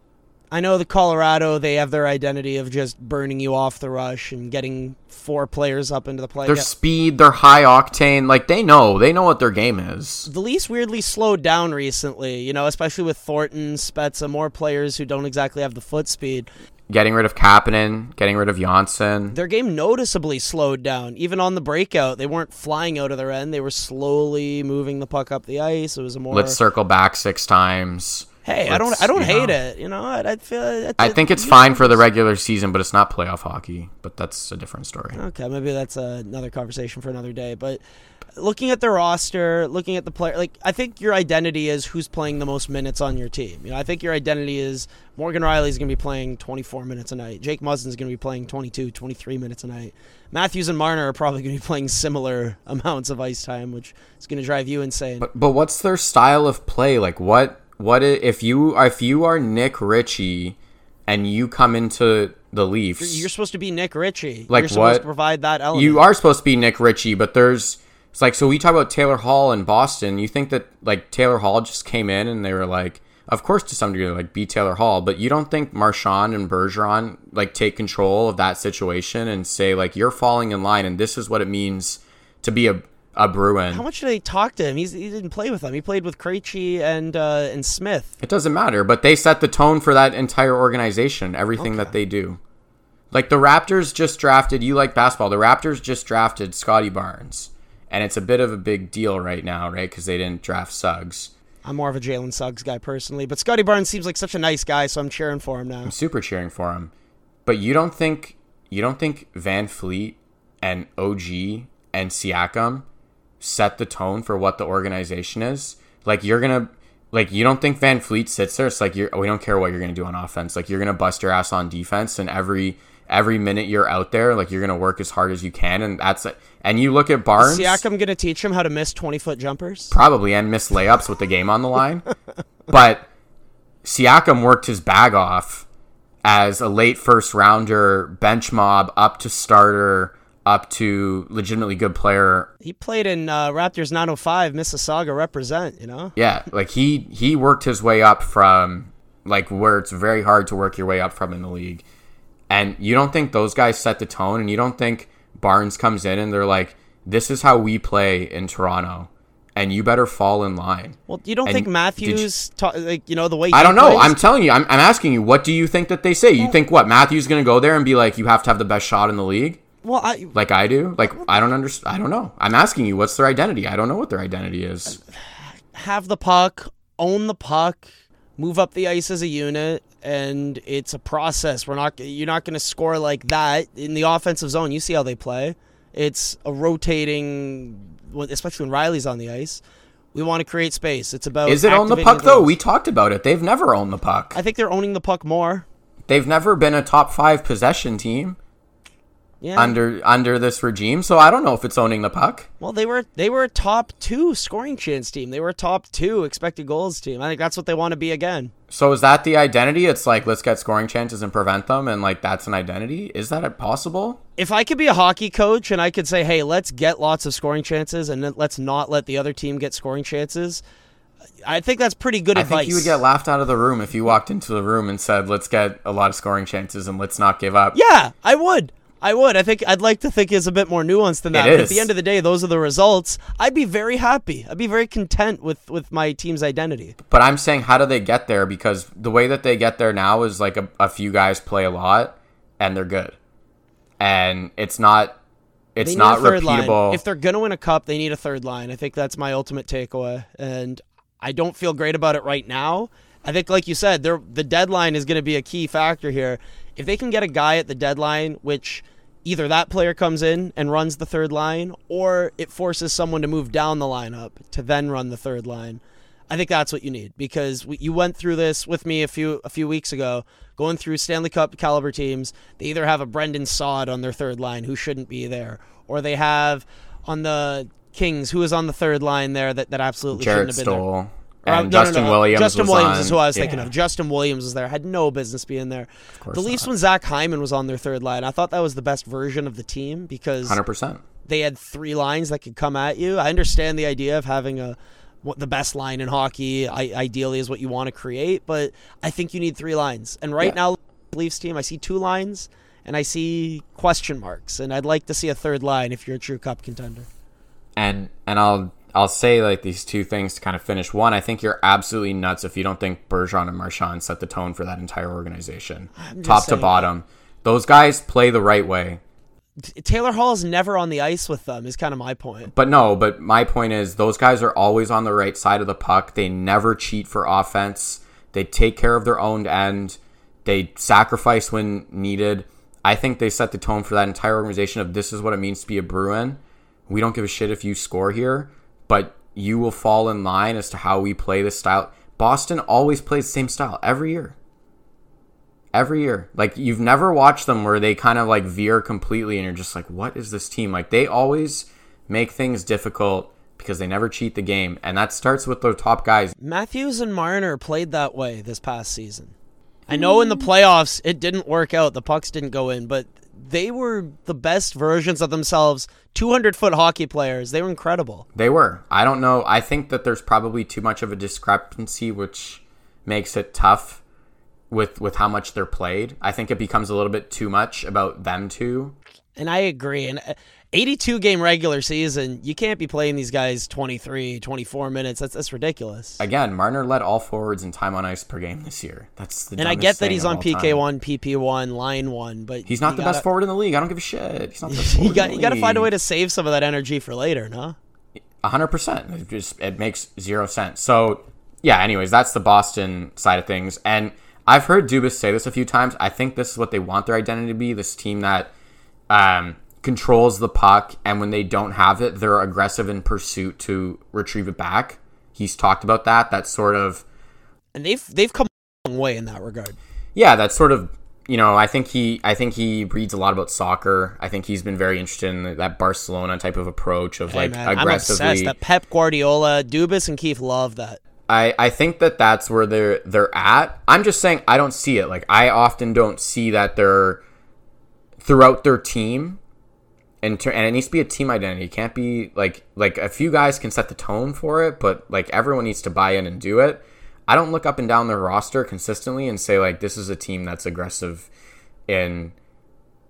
I know the Colorado, they have their identity of just burning you off the rush and getting four players up into the play. Their Yeah. speed, their high octane, like they know, they know what their game is. The Leafs weirdly slowed down recently, you know, especially with Thornton, Spezza, more players who don't exactly have the foot speed. Getting rid of Kapanen, getting rid of Johnsson. Their game noticeably slowed down. Even on the breakout, they weren't flying out of their end. They were slowly moving the puck up the ice. It was a more Let's circle back six times. Hey, I don't I don't hate know. it. You know, I, I feel I I think it's fine for the regular season, but it's not playoff hockey. But that's a different story. Okay, maybe that's another conversation for another day. But looking at the roster, looking at the player, like I think your identity is who's playing the most minutes on your team. You know, I think your identity is Morgan Rielly's going to be playing 24 minutes a night. Jake Muzzin's going to be playing 22, 23 minutes a night. Matthews and Marner are probably going to be playing similar amounts of ice time, which is going to drive you insane. But but what's their style of play? Like what what if you if you are Nick Ritchie and you come into the Leafs? You're supposed to be Nick Ritchie. Like You're supposed what? to provide that element. you are supposed to be Nick Ritchie, but there's it's like so we talk about Taylor Hall in Boston. You think that like Taylor Hall just came in and they were like, of course to some degree like be Taylor Hall, but you don't think Marchand and Bergeron like take control of that situation and say like you're falling in line and this is what it means to be a a Bruin. How much did they talk to him? He's, he didn't play with them. He played with Krejci and uh, and Smith. It doesn't matter, but they set the tone for that entire organization, everything that they do. Like the Raptors just drafted, you like basketball, the Raptors just drafted Scotty Barnes. And it's a bit of a big deal right now, right? Because they didn't draft Suggs. I'm more of a Jalen Suggs guy personally, but Scotty Barnes seems like such a nice guy, so I'm cheering for him now. I'm super cheering for him. But you don't think you don't think VanVleet and OG and Siakam set the tone for what the organization is? Like you're gonna like you don't think VanVleet sits there? It's like you're we don't care what you're gonna do on offense. Like you're gonna bust your ass on defense, and every every minute you're out there, like you're gonna work as hard as you can, and that's it. And you look at Barnes, Siakam gonna teach him how to miss 20 foot jumpers. probably and miss layups with the game on the line. but Siakam worked his bag off as a late first rounder, bench mob, up to starter, up to legitimately good player. He played in uh, Raptors 905, Mississauga represent. You know, Yeah, like he he worked his way up from like where it's very hard to work your way up from in the league. And you don't think those guys set the tone and you don't think Barnes comes in and they're like this is how we play in Toronto and you better fall in line. well, you don't And think Matthews, ta- like you know, the way I don't know. plays- I'm telling you. I'm, I'm asking you. What do you think that they say? You think what Matthew's going to go there and be like, you have to have the best shot in the league, well, I, like I do? Like I don't understand. I don't know. I'm asking you. What's their identity? I don't know what their identity is. have the puck, own the puck, move up the ice as a unit, and it's a process. We're not you're not going to score like that in the offensive zone. You see how they play. It's a rotating, especially when Rielly's on the ice. We want to create space. It's about Is it on the puck though? We talked about it. They've never owned the puck. I think they're owning the puck more. They've never been a top five possession team Yeah. under under this regime. So I don't know if it's owning the puck. well, they were they were a top two scoring chance team. They were a top two expected goals team. I think that's what they want to be again. So is that the identity? It's like let's get scoring chances and prevent them, and like that's an identity. Is that possible? if I could be a hockey coach and I could say, "Hey, let's get lots of scoring chances and let's not let the other team get scoring chances," I think that's pretty good I advice. think you would get laughed out of the room if you walked into the room and said, "Let's get a lot of scoring chances and let's not give up." yeah, I would. I would. I think I'd like to think it's a bit more nuanced than that. It but at the end of the day, those are the results. I'd be very happy. I'd be very content with with my team's identity. But I'm saying, how do they get there? Because the way that they get there now is like a, a few guys play a lot and they're good, and it's not it's not third line. repeatable. If they're going to win a cup, they need a third line. I think that's my ultimate takeaway. And I don't feel great about it right now. I think, like you said, the deadline is going to be a key factor here. If they can get a guy at the deadline, which either that player comes in and runs the third line, or it forces someone to move down the lineup to then run the third line. I think that's what you need because you went through this with me a few a few weeks ago, going through Stanley Cup caliber teams. They either have a Brendan Sod on their third line who shouldn't be there, or they have on the Kings who is on the third line there that, that absolutely Jarrett shouldn't have been there. Stoll Uh, and no, no, Justin no. Williams. Justin was Williams on- is who I was thinking of. Justin Williams was there. Had no business being there. The Leafs not. when Zach Hyman was on their third line, I thought that was the best version of the team because Hundred percent. they had three lines that could come at you. I understand the idea of having a what the best line in hockey I, ideally is what you want to create, but I think you need three lines. And right Yeah. now, Leafs team, I see two lines and I see question marks, and I'd like to see a third line if you're a true cup contender. and and I'll I'll say like these two things to kind of finish. One, I think you're absolutely nuts if you don't think Bergeron and Marchand set the tone for that entire organization, top to bottom. Those guys play the right way. Taylor Hall is never on the ice with them. Is kind of my point. But no, but my point is those guys are always on the right side of the puck. They never cheat for offense. They take care of their own end. They sacrifice when needed. I think they set the tone for that entire organization of this is what it means to be a Bruin. We don't give a shit if you score here, but you will fall in line as to how we play this style. Boston always plays the same style every year. Every year. Like you've never watched them where they kind of like veer completely and you're just like, what is this team? Like they always make things difficult because they never cheat the game. And that starts with their top guys. Matthews and Marner played that way this past season. I know in the playoffs it didn't work out. The pucks didn't go in, but they were the best versions of themselves. 200 foot hockey players. They were incredible. They were. I don't know. I think that there's probably too much of a discrepancy, which makes it tough with with how much they're played. I think it becomes a little bit too much about them two. And I agree. And uh, 82 game regular season, you can't be playing these guys 23, 24 minutes. That's that's ridiculous. Again, Marner led all forwards in time on ice per game this year. That's the and I get that he's on. PK1, PP1, line 1, but He's not the gotta, best forward in the league. I don't give a shit. He's not the best forward You got you got to find a way to save some of that energy for later, no? A hundred percent. It just it makes zero sense. So yeah. Anyways, that's the Boston side of things, and I've heard Dubas say this a few times. I think this is what they want their identity to be: this team that um, controls the puck, and when they don't have it, they're aggressive in pursuit to retrieve it back. He's talked about that. That sort of And they've they've come a long way in that regard. yeah, that's sort of you know, I think he I think he reads a lot about soccer. I think he's been very interested in that Barcelona type of approach of Hey, like man, I'm obsessed. That Pep Guardiola, Dubas, and Keefe love that. I, I think that that's where they're they're at. I'm just saying I don't see it. Like I often don't see that they're throughout their team, and ter- and it needs to be a team identity. It can't be like like a few guys can set the tone for it, but like everyone needs to buy in and do it. I don't look up and down their roster consistently and say like this is a team that's aggressive in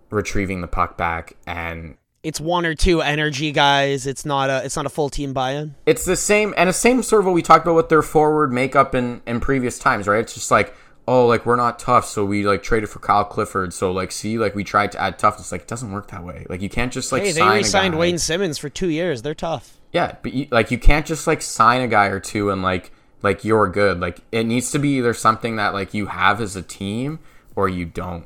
retrieving the puck back and It's one or two energy guys. It's not a it's not a full team buy-in. it's the same and the same sort of what we talked about with their forward makeup in in previous times right it's just like oh like we're not tough so we like traded for kyle clifford so like see like we tried to add toughness like it doesn't work that way like you can't just like Hey, they sign a re-signed. Wayne Simmonds for two years. They're tough. yeah but you, like you can't just like sign a guy or two and like like you're good like it needs to be either something that like you have as a team or you don't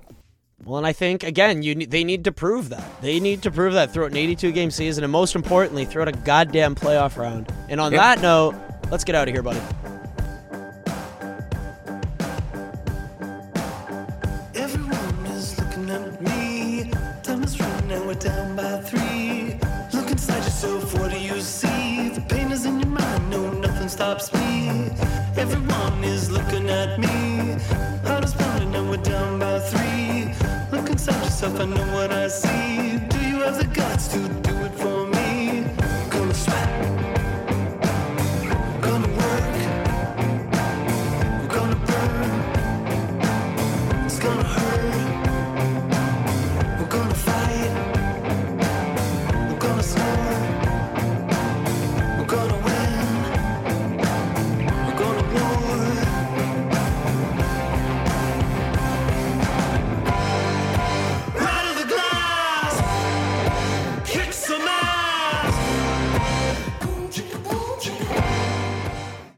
Well, and I think again, you they need to prove that. They need to prove that throughout an 82 game season, and most importantly, throughout a goddamn playoff round. And on Yeah. that note, let's get out of here, buddy. Is looking at me. Heart is pounding and we're down by three. Look inside yourself, I know what I see.